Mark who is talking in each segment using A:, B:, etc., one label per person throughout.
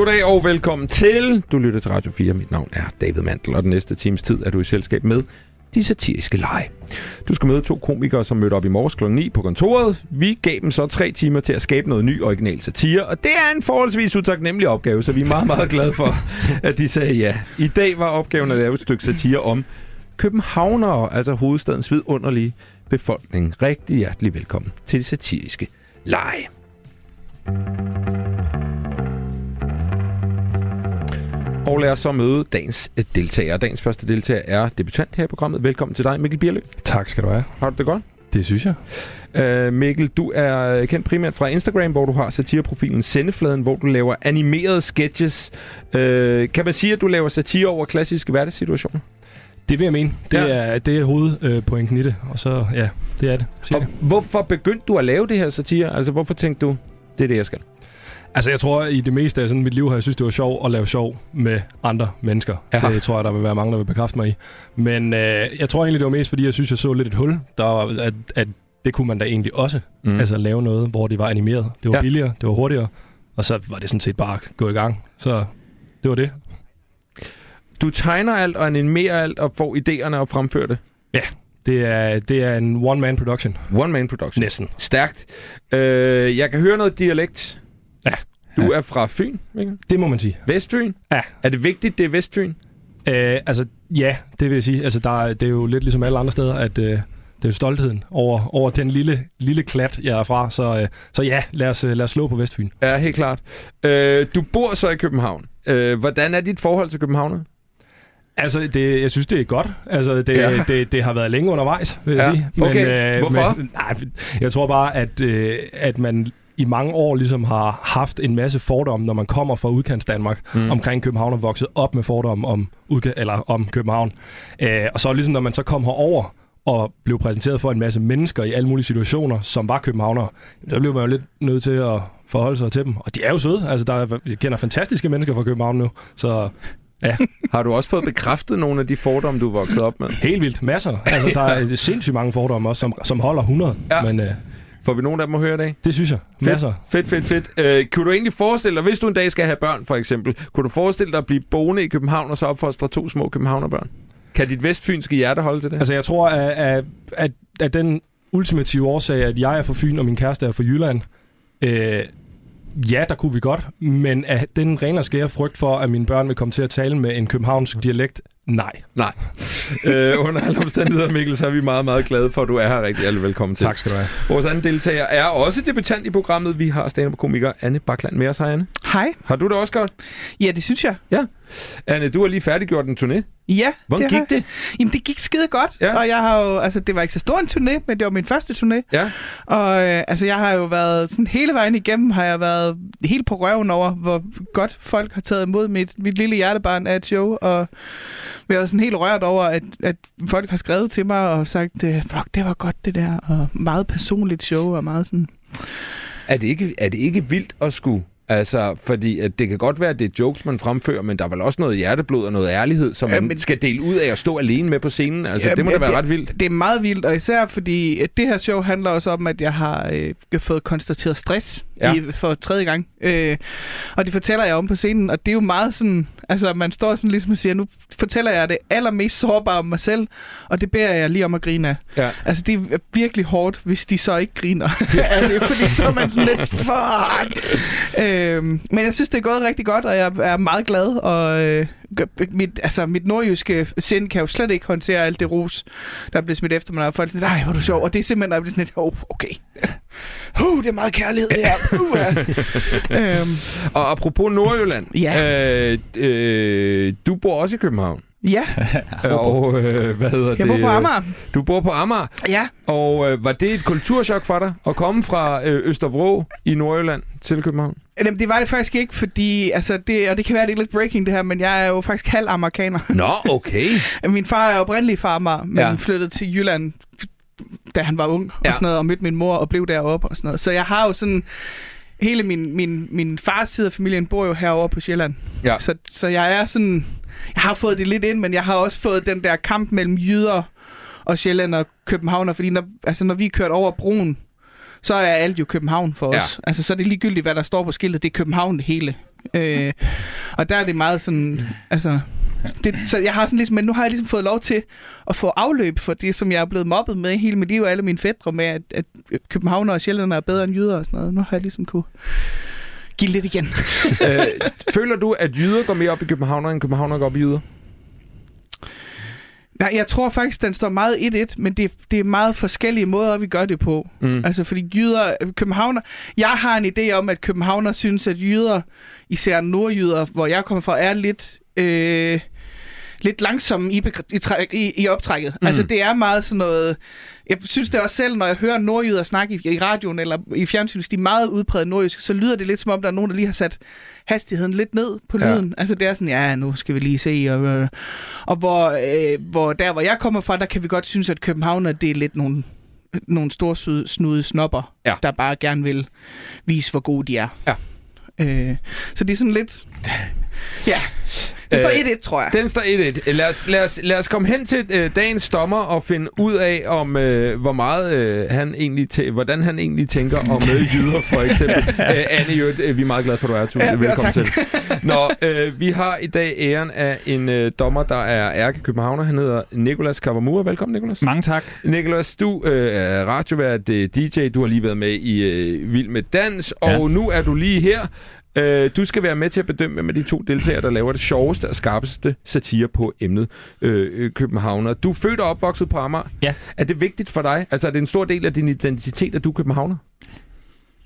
A: Goddag og velkommen til. Du lytter til Radio 4. Mit navn er David Mantel, og den næste times tid er du i selskab med de satiriske lege. Du skal møde to komikere, som mødte op i morges kl. 9 på kontoret. Vi gav dem så tre timer til at skabe noget ny original satire, og det er en forholdsvis utaknemmelig opgave, så vi er meget, meget glade for, at de sagde ja. I dag var opgaven at lave et stykke satire om københavnere, altså hovedstadens vidunderlige befolkning. Rigtig hjertelig velkommen til de satiriske lege. Og lad os så møde dagens øh, deltager. Dagens første deltager er debutant her i programmet. Velkommen til dig, Mikkel Bierlø.
B: Tak skal du have.
A: Har du det godt?
B: Det synes jeg.
A: Uh, Mikkel, du er kendt primært fra Instagram, hvor du har satireprofilen Sendefladen, hvor du laver animerede sketches. Uh, kan man sige, at du laver satire over klassiske hverdagssituationer?
B: Det vil jeg mene. Det, ja. er, det er hovedpointen i det. Og så, ja, det er det.
A: Og hvorfor begyndte du at lave det her satire? Altså, hvorfor tænkte du, det er det, jeg skal?
B: Altså, jeg tror, i det meste af sådan, mit liv har jeg synes, det var sjovt at lave sjov med andre mennesker. Aha. Det tror jeg, der vil være mange, der vil bekræfte mig i. Men øh, jeg tror egentlig, det var mest, fordi jeg synes, jeg så lidt et hul, der var, at, at det kunne man da egentlig også. Mm. Altså lave noget, hvor det var animeret. Det var ja. billigere, det var hurtigere, og så var det sådan set bare gå i gang. Så det var det.
A: Du tegner alt og animerer alt og får idéerne og fremfører det?
B: Ja, det er, det er en one-man production.
A: One-man production?
B: Næsten.
A: Stærkt. Øh, jeg kan høre noget dialekt.
B: Ja.
A: Du
B: ja.
A: er fra Fyn, ikke?
B: Det må man sige.
A: Vestfyn?
B: Ja.
A: Er det vigtigt, det er Vestfyn?
B: Øh, altså, ja, det vil jeg sige. Altså, der, er, det er jo lidt ligesom alle andre steder, at øh, det er jo stoltheden over, over den lille, lille klat, jeg er fra. Så, øh, så ja, lad os, lad os slå på Vestfyn.
A: Ja, helt klart. Øh, du bor så i København. Øh, hvordan er dit forhold til København?
B: Altså, det, jeg synes, det er godt. Altså, det, ja. det, det har været længe undervejs, vil jeg
A: ja.
B: sige.
A: Men, okay, øh, hvorfor?
B: Men, nej, jeg tror bare, at, øh, at man i mange år ligesom har haft en masse fordomme, når man kommer fra udkants Danmark mm. omkring København og vokset op med fordomme om, udka- eller om København. Øh, og så ligesom, når man så kom herover og blev præsenteret for en masse mennesker i alle mulige situationer, som var københavnere, så blev man jo lidt nødt til at forholde sig til dem. Og de er jo søde. Altså, der er, jeg kender fantastiske mennesker fra København nu, så Ja.
A: Har du også fået bekræftet nogle af de fordomme, du er vokset op med?
B: Helt vildt. Masser. Altså, der er sindssygt mange fordomme også, som, som holder 100. Ja. Men, øh,
A: Får vi nogen af dem at høre i dag?
B: Det synes jeg. Masser.
A: Fedt, fedt, fedt. fedt. Uh, kunne du egentlig forestille dig, hvis du en dag skal have børn for eksempel, kunne du forestille dig at blive boende i København og så opfostre to små københavnerbørn? Kan dit vestfynske hjerte holde til det?
B: Altså jeg tror, at, at, at, at den ultimative årsag, at jeg er fra Fyn og min kæreste er fra Jylland, øh, Ja, der kunne vi godt, men er den ren og skære frygt for, at mine børn vil komme til at tale med en københavnsk dialekt? Nej.
A: Nej. øh, under alle omstændigheder, Mikkel, så er vi meget, meget glade for, at du er her. Rigtig alle velkommen til.
B: Tak skal du have.
A: Vores anden deltager er også debutant i programmet. Vi har stand-up-komiker Anne Bakland med os. Hej, Anne.
C: Hej.
A: Har du det også godt?
C: Ja, det synes jeg.
A: Ja. Anne, du har lige færdiggjort en turné.
C: Ja.
A: Hvordan
C: det
A: gik det?
C: Jamen, det gik skide godt.
A: Ja.
C: Og jeg har jo, altså, det var ikke så stor en turné, men det var min første turné.
A: Ja.
C: Og øh, altså, jeg har jo været sådan hele vejen igennem, har jeg været helt på røven over, hvor godt folk har taget imod mit, mit lille hjertebarn af et show. Og jeg var sådan helt rørt over, at, at folk har skrevet til mig og sagt, øh, fuck, det var godt det der, og meget personligt show, og meget sådan...
A: Er det ikke, er det ikke vildt at skulle Altså, fordi at det kan godt være, at det er jokes, man fremfører, men der er vel også noget hjerteblod og noget ærlighed, som man men, skal dele ud af at stå alene med på scenen. Altså, ja, det må da være
C: det,
A: ret vildt.
C: Det er meget vildt, og især fordi at det her show handler også om, at jeg har øh, fået konstateret stress ja. i, for tredje gang. Øh, og det fortæller jeg om på scenen, og det er jo meget sådan, altså man står sådan ligesom og siger, nu fortæller jeg det allermest sårbare om mig selv, og det beder jeg lige om at grine af.
A: Ja.
C: Altså det er virkelig hårdt, hvis de så ikke griner. altså, fordi så er man sådan lidt, fuck! Øh, men jeg synes, det er gået rigtig godt, og jeg er meget glad, og øh, mit, altså, mit nordjyske sind kan jo slet ikke håndtere alt det ros, der bliver smidt efter mig, og folk siger, nej, hvor du sjov, og det er simpelthen, der bliver sådan lidt, oh, okay. Uh, det er meget kærlighed her. Uh, ja.
A: øhm. Og apropos Nordjylland,
C: ja.
A: øh, øh, du bor også i København.
C: Ja.
A: og øh, hvad hedder
C: jeg
A: det?
C: bor på Amager.
A: Du bor på Amager?
C: Ja.
A: Og øh, var det et kulturschok for dig at komme fra øh, Østervrå i Nordjylland til København?
C: Jamen, det var det faktisk ikke, fordi, altså, det, og det kan være, det er lidt breaking det her, men jeg er jo faktisk halv amerikaner.
A: Nå, okay.
C: Min far er oprindelig fra Amager, men
A: Ja.
C: flyttede til Jylland, da han var ung
A: Ja.
C: og sådan noget, og mødte min mor og blev deroppe og sådan noget. Så jeg har jo sådan, hele min, min, min fars side af familien bor jo herovre på Sjælland.
A: Ja.
C: Så, så jeg er sådan, jeg har fået det lidt ind, men jeg har også fået den der kamp mellem jyder og Sjælland og Københavner, fordi når, altså, når vi er kørt over broen, så er alt jo København for
A: Ja.
C: os. Altså, så er det ligegyldigt, hvad der står på skiltet. Det er København det hele. Øh, og der er det meget sådan, altså... Det, så jeg har sådan ligesom, men nu har jeg ligesom fået lov til at få afløb for det, som jeg er blevet mobbet med hele mit liv, og alle mine fædre med, at, at Københavner og Sjælland er bedre end jyder og sådan noget. Nu har jeg ligesom kunne give lidt igen.
A: øh, føler du, at jyder går mere op i københavner, end københavner går op i jyder?
C: Nej, jeg tror faktisk, den står meget 1-1, men det, det er meget forskellige måder, vi gør det på. Mm. Altså, fordi jyder, københavner... Jeg har en idé om, at københavner synes, at jyder, især nordjyder, hvor jeg kommer fra, er lidt... Øh, lidt langsomme i, i, i, i optrækket. Mm. Altså, det er meget sådan noget... Jeg synes det også selv, når jeg hører nordjyder snakke i, i radioen eller i fjernsynet, de er meget udpræget nordjysk, så lyder det lidt som om, der er nogen, der lige har sat hastigheden lidt ned på lyden. Ja. Altså, det er sådan, ja, nu skal vi lige se. Og, øh, og hvor, øh, hvor der, hvor jeg kommer fra, der kan vi godt synes, at København er det er lidt nogle nogle store snude snopper, ja. der bare gerne vil vise, hvor gode de er. Ja. Øh, så det er sådan lidt... Ja. Den står 1-1, øh, tror jeg.
A: Den står 1-1. Lad os, lad, os, lad os komme hen til øh, dagens dommer og finde ud af, om øh, hvor meget øh, han egentlig tæ- hvordan han egentlig tænker om øh, jyder, for eksempel. øh, Anne, jo, øh, vi er meget glade for, at du er, Tue. Ja, Velkommen til. Nå, øh, vi har i dag æren af en øh, dommer, der er ærke københavner. Han hedder Nikolas Kavamura. Velkommen, Nikolas.
D: Mange tak.
A: Nikolas, du øh, er radiovært, øh, DJ. Du har lige været med i øh, Vild med Dans, og ja. nu er du lige her Øh, du skal være med til at bedømme, af de to deltagere, der laver det sjoveste og skarpeste satire på emnet øh, øh københavner. Du er født og opvokset på Amager.
D: Ja.
A: Er det vigtigt for dig? Altså er det en stor del af din identitet, at du er københavner?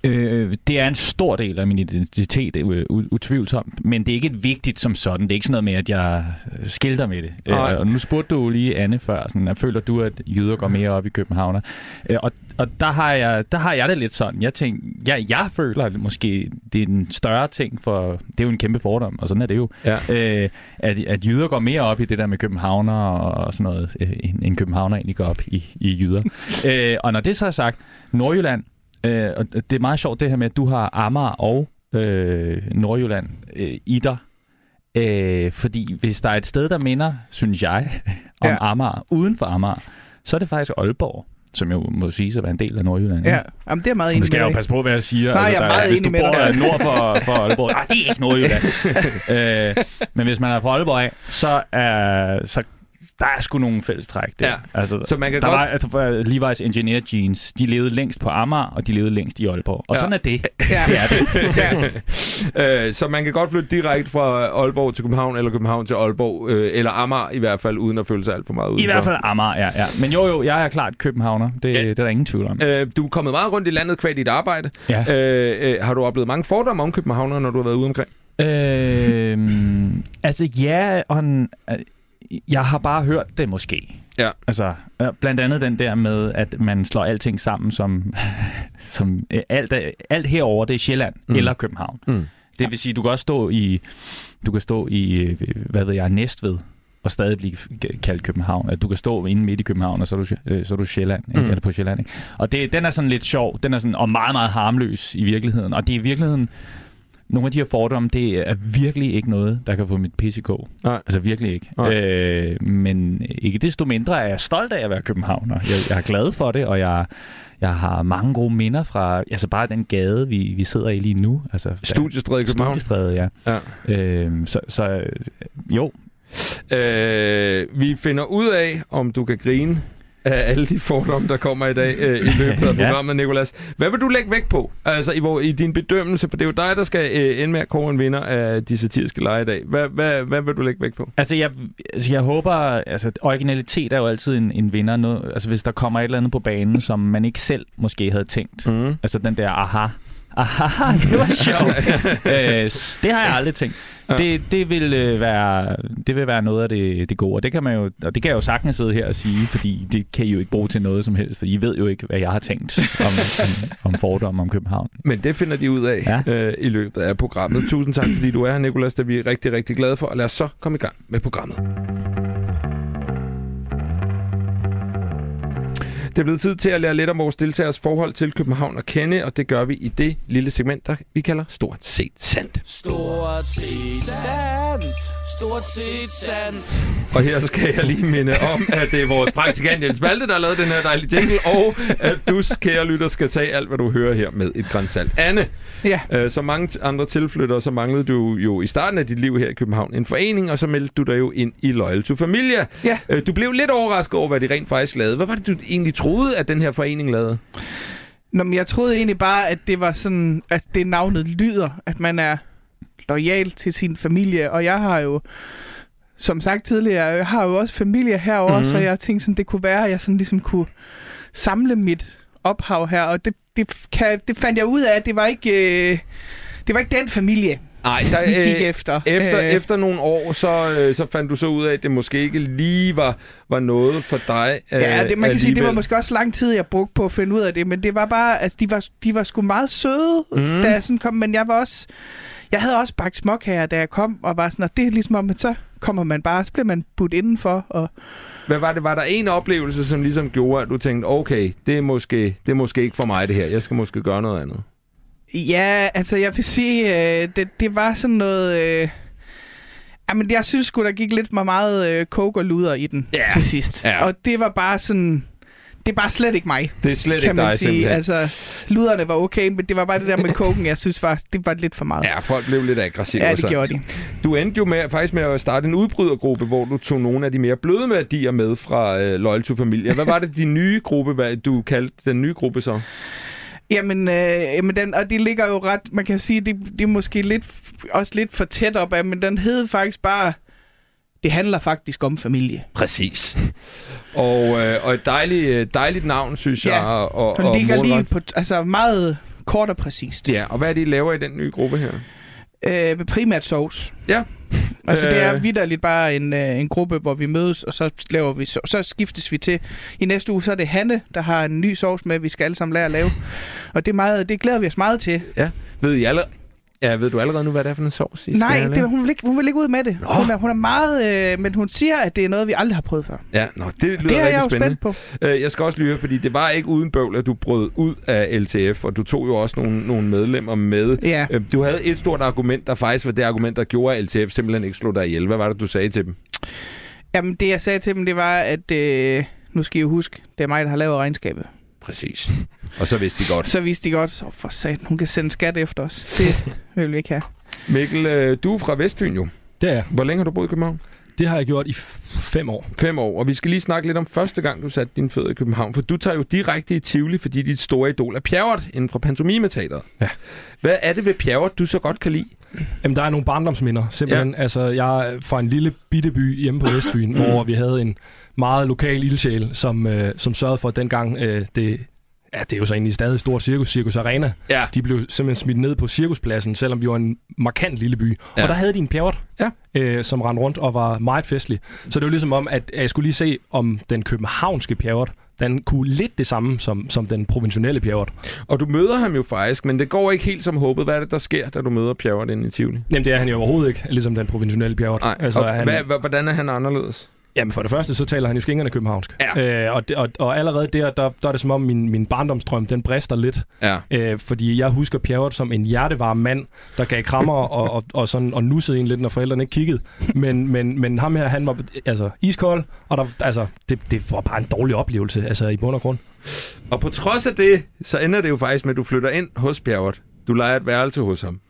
D: Øh, det er en stor del af min identitet, øh, utvivlsomt, men det er ikke et vigtigt som sådan. Det er ikke sådan noget med, at jeg øh, skilter med det. Øh, og nu spurgte du lige Anne før, sådan, at føler du, at jyder går mere op i København? Øh, og og der, har jeg, der har jeg det lidt sådan. Jeg tænker, jeg, jeg føler at måske, det er en større ting, for det er jo en kæmpe fordom, og sådan er det jo, ja. øh, at, at jyder går mere op i det der med københavner og sådan noget, øh, end københavner egentlig går op i, i jyder. øh, og når det så er sagt, Nordjylland, Øh, og det er meget sjovt det her med, at du har Amager og øh, Nordjylland øh, i dig. Øh, fordi hvis der er et sted, der minder, synes jeg, om ja. Amager, uden for Amager, så er det faktisk Aalborg som jo må sige at være en del af Nordjylland.
C: Ja, Jamen, det er meget enig
D: med skal jeg jo passe på, hvad jeg siger.
C: Nej, altså, jeg er meget
D: hvis
C: dig.
D: Du bor nord for, for Aalborg, nej, det er ikke Nordjylland. øh, men hvis man er fra Aalborg af, så, er, så der er sgu nogle fællestræk der. Ja. Altså,
A: så man kan
D: der
A: godt...
D: var, altså, Levi's Engineer Jeans, de levede længst på Amager, og de levede længst i Aalborg. Og ja. sådan er det. Ja. det, er det.
A: ja. øh, så man kan godt flytte direkte fra Aalborg til København, eller København til Aalborg, øh, eller Amager i hvert fald, uden at føle sig alt for meget udenfor.
D: I hvert fald Amager, ja. ja. Men jo, jo, jeg er klart københavner. Det, ja. det er der ingen tvivl om.
A: Øh, du er kommet meget rundt i landet kvad dit arbejde.
D: Ja.
A: Øh, øh, har du oplevet mange fordomme om københavner, når du har været ude omkring?
D: Øh, altså ja, og en, jeg har bare hørt det måske.
A: Ja.
D: Altså, blandt andet den der med, at man slår alting sammen som, som øh, alt, alt herover det er Sjælland mm. eller København. Mm. Det vil sige, du kan også stå i, du kan stå i, øh, hvad ved jeg, Næstved, og stadig blive kaldt København. At du kan stå inde midt i København, og så er du, øh, så er du Sjælland, mm. eller på Sjælland. Ikke? Og det, den er sådan lidt sjov, den er sådan, og meget, meget harmløs i virkeligheden. Og det er i virkeligheden, nogle af de her fordomme, det er virkelig ikke noget, der kan få mit pisse gå. Nej. Altså virkelig ikke. Nej. Øh, men ikke desto mindre er jeg stolt af at være københavner. Jeg, jeg er glad for det, og jeg, jeg har mange gode minder fra altså bare den gade, vi, vi sidder i lige nu. Altså,
A: Studiestræde i København?
D: Studiestræde, ja. ja. Øh, så, så jo.
A: Øh, vi finder ud af, om du kan grine af alle de fordomme, der kommer i dag øh, i løbet af programmet, ja. Nicolas. Hvad vil du lægge vægt på altså, i, hvor, i din bedømmelse? For det er jo dig, der skal øh, ende med at kåre en vinder af de satiriske lege i dag. Hvad, hvad, hvad vil du lægge vægt på?
D: Altså, jeg, altså, jeg håber... Altså, originalitet er jo altid en, en vinder. Noget, altså, hvis der kommer et eller andet på banen, som man ikke selv måske havde tænkt. Mm. Altså, den der aha aha, det var sjovt. øh, det har jeg aldrig tænkt. Det, det, vil, øh, være, det vil være noget af det, det gode. Og det kan man jo, og det kan jeg jo sagtens sidde her og sige, fordi det kan I jo ikke bruge til noget som helst, for I ved jo ikke, hvad jeg har tænkt om, om, om fordomme om København.
A: Men det finder de ud af ja. øh, i løbet af programmet. Tusind tak, fordi du er her, Nikolas. Det er vi rigtig, rigtig glade for. Og lad os så komme i gang med programmet. Det er blevet tid til at lære lidt om vores deltagers forhold til København at kende, og det gør vi i det lille segment, der vi kalder Stort set sandt.
E: Stort set sandt. Stort set sandt.
A: Og her så skal jeg lige minde om, at det er vores praktikant Jens Malte, der har lavet den her dejlige jingle, og at du, kære lytter, skal tage alt, hvad du hører her med et græns salt. Anne,
C: Ja.
A: øh, som mange andre tilflyttere, så manglede du jo i starten af dit liv her i København en forening, og så meldte du dig jo ind i Loyal to Familia.
C: Ja.
A: Øh, du blev lidt overrasket over, hvad de rent faktisk lavede. Hvad var det, du egentlig troede, at den her forening lavede?
C: Nå, men jeg troede egentlig bare, at det var sådan, at det navnet lyder, at man er lojal til sin familie, og jeg har jo, som sagt tidligere, jeg har jo også familie herovre,
A: Mhm.
C: mm-hmm. så jeg tænkte sådan, det kunne være, at jeg sådan ligesom kunne samle mit ophav her, og det, det, kan, det fandt jeg ud af, at det var ikke, øh, det var ikke den familie,
A: Nej, der,
C: vi gik efter.
A: Efter,
C: Øh,
A: efter nogle år, så, øh, så fandt du så ud af, at det måske ikke lige var, var noget for dig
C: Ja,
A: øh,
C: det, man kan sige, det var måske også lang tid, jeg brugte på at finde ud af det, men det var bare, altså, de var, de var sgu meget søde,
A: Mhm.
C: mm. da jeg sådan kom, men jeg var også, jeg havde også bagt småkager, da jeg kom, og var sådan, og det er ligesom om, at så kommer man bare, så bliver man budt indenfor, og
A: Hvad var det? Var der en oplevelse, som ligesom gjorde, at du tænkte, okay, det er måske, det er måske ikke for mig det her. Jeg skal måske gøre noget andet.
C: ja, altså jeg vil sige, øh, det, det var sådan noget, øh, jamen jeg synes sgu, der gik lidt for meget øh, coke og luder i den
A: Ja.
C: til sidst,
A: Ja.
C: og det var bare sådan, det er bare slet ikke mig.
A: Det er slet
C: kan
A: ikke
C: man
A: dig,
C: sige.
A: simpelthen.
C: Altså, luderne var okay, men det var bare det der med koken, jeg synes var, det var lidt for meget.
A: Ja, folk blev lidt aggressive.
C: Ja, det
A: sådan.
C: gjorde de.
A: Du endte jo med, faktisk med at starte en udbrydergruppe, hvor du tog nogle af de mere bløde værdier med fra øh, Loyal to Familia. Hvad var det, din nye gruppe, hvad du kaldte den nye gruppe så?
C: Jamen, øh, jamen den, og de ligger jo ret, man kan sige, det, det er måske lidt, også lidt for tæt op af, men den hed faktisk bare, det handler faktisk om familie.
A: Præcis. Og, øh, og et dejligt, øh, dejligt navn, synes
C: Ja,
A: jeg. Og, og,
C: Den
A: og
C: ligger lige på, altså meget kort og præcist.
A: Ja, og hvad er det, I laver i den nye gruppe her?
C: Øh, primært sovs.
A: Ja.
C: Altså det er
A: Øh.
C: vidderligt bare en, øh, en gruppe, hvor vi mødes, og så laver vi så, så skiftes vi til. I næste uge, så er det Hanne, der har en ny sovs med, vi skal alle sammen lære at lave. Og det, er meget, det glæder vi os meget til.
A: Ved, I allerede, ja, ved du allerede nu, hvad det er for en sovs, I
C: Nej,
A: skal
C: det, hun, vil ikke, hun vil ikke ud med det.
A: Nå.
C: Hun er, hun er meget, øh, men hun siger, at det er noget, vi aldrig har prøvet før.
A: Ja, nå, det lyder
C: Det er jeg
A: rigtig
C: jo
A: spændende.
C: spændt på.
A: Øh, jeg skal også høre, fordi det var ikke uden bøvl, at du brød ud af LTF, og du tog jo også nogle, nogle medlemmer med.
C: Ja.
A: Øh, Du havde et stort argument, der faktisk var det argument, der gjorde, at LTF simpelthen ikke slog dig ihjel. Hvad var det, du sagde til dem?
C: Jamen, det jeg sagde til dem, det var, at øh, nu skal I jo huske, det er mig, der har lavet regnskabet.
A: Præcis. Og så vidste de godt.
C: Så vidste de godt, så for satan, hun kan sende skat efter os. Det vil vi ikke have.
A: Mikkel, øh, du er fra Vestfyn jo.
B: Det er jeg.
A: Hvor længe har du boet i København?
B: Det har jeg gjort i f- fem år.
A: Fem år. Og vi skal lige snakke lidt om første gang, du satte dine fødder i København. For du tager jo direkte i Tivoli, fordi dit store idol er Pjerrot inden fra Pantomimeteateret.
B: Ja.
A: Hvad er det ved Pjerrot, du så godt kan lide?
B: Jamen, der er nogle barndomsminder, simpelthen. Ja. Altså, jeg er fra en lille bitte by hjemme på Vestfyn, hvor vi havde en meget lokal ildsjæl, som, øh, som sørgede for, at dengang øh, det... Ja, det er jo så egentlig stadig et stort cirkus, Cirkus Arena.
A: Ja.
B: De blev simpelthen smidt ned på cirkuspladsen, selvom vi var en markant lille by.
A: Ja.
B: Og der havde de en pjerrot,
A: Ja.
B: øh, som rendte rundt og var meget festlig. Så det var ligesom om, at jeg skulle lige se, om den københavnske pjerrot, den kunne lidt det samme som, som den provintionelle pjerrot.
A: Og du møder ham jo faktisk, men det går ikke helt som håbet. Hvad er det, der sker, da du møder Pjerrot inde i Tivoli?
B: Jamen, det er han jo overhovedet ikke, ligesom den provintionelle.
A: Nej,
B: altså,
A: og
B: han,
A: hvad, hvordan er han anderledes?
B: Jamen for det første, så taler han jo skingerne københavnsk.
A: Ja.
B: Øh, og, og, og allerede der, der, der er det som om min, min barndomstrøm, den brister lidt.
A: Ja.
B: Øh, fordi jeg husker Pjerrot som en hjertevarm mand, der gav krammer og, og, og, sådan, og nussede en lidt, når forældrene ikke kiggede. Men, men, men ham her, han var altså, iskold, og der, altså, det, det var bare en dårlig oplevelse altså, i bund og grund.
A: Og på trods af det, så ender det jo faktisk med, at du flytter ind hos Pjerrot. Du leger et værelse hos ham.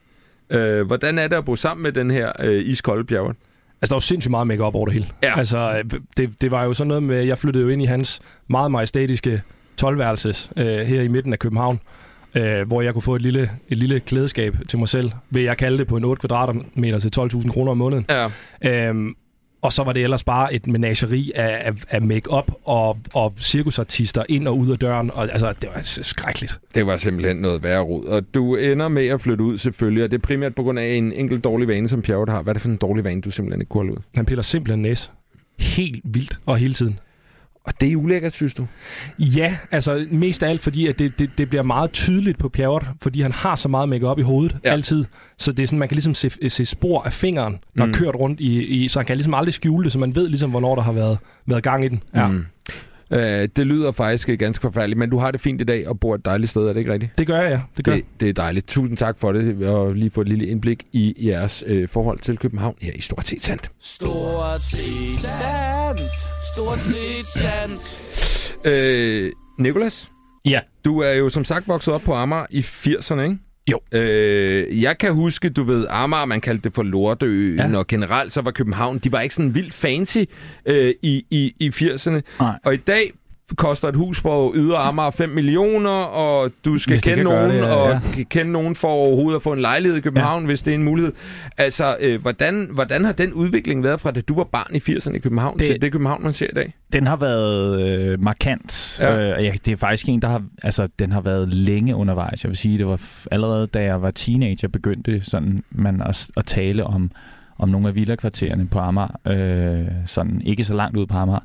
A: Øh, hvordan er det at bo sammen med den her øh, iskolde Pjerrot?
B: Altså, der var sindssygt meget make op over det hele.
A: Ja.
B: Altså, det, det var jo sådan noget med, jeg flyttede jo ind i hans meget majestætiske 12-værelses øh, her i midten af København, øh, hvor jeg kunne få et lille, et lille klædeskab til mig selv, vil jeg kalde det på en 8 kvadratmeter til 12.000 kroner om måneden.
A: Ja.
B: Øhm, og så var det ellers bare et menageri af, af, af make-up og, og cirkusartister ind og ud af døren. Og, altså, det var skrækkeligt.
A: Det var simpelthen noget værre rod. Og du ender med at flytte ud selvfølgelig, og det er primært på grund af en enkelt dårlig vane, som Pjerrot har. Hvad er det for en dårlig vane, du simpelthen ikke kunne holde ud?
B: Han piller simpelthen næse. Helt vildt og hele tiden.
A: Og det er ulækkert, synes du?
B: Ja, altså mest af alt fordi, at det, det, det bliver meget tydeligt på Pjerrot, fordi han har så meget makeup i hovedet
A: Ja.
B: altid. Så det er sådan, man kan ligesom se, se spor af fingeren, der
A: mm.
B: er kørt rundt i, i, så han kan ligesom aldrig skjule det, så man ved ligesom, hvornår der har været, været gang i den. Ja.
A: Mm. Øh, det lyder faktisk ganske forfærdeligt, men du har det fint i dag og bor et dejligt sted, er det ikke rigtigt?
B: Det gør jeg, ja. Det gør
A: Det, det er dejligt. Tusind tak for det, og lige få et lille indblik i jeres øh, forhold til København her i Stort set sandt.
E: Stort set sandt. Stort set sandt.
A: Øh, Nikolas,
D: Ja.
A: du er jo som sagt vokset op på Amager i 80'erne, ikke?
D: Jo.
A: Øh, jeg kan huske, du ved, Amager, man kaldte det for Lorteøen,
D: Ja.
A: og generelt så var København, de var ikke sådan vildt fancy øh, i, i, i 80'erne.
D: Nej.
A: Og i dag koster et hus på Ydre Amager 5 millioner, og du skal kende nogen,
D: det, ja,
A: og
D: ja.
A: kende nogen for overhovedet at få en lejlighed i København, ja. hvis det er en mulighed. Altså, øh, hvordan, hvordan har den udvikling været fra, da du var barn i 80'erne i København, det... Til det København, man ser i dag?
D: Den har været øh, markant.
A: Ja.
D: Øh, ja, det er faktisk en, der har, altså, den har været længe undervejs. Jeg vil sige, det var allerede, da jeg var teenager, begyndte sådan, man at, at tale om, om nogle af villakvartererne på Amager, øh, sådan ikke så langt ude på Amager,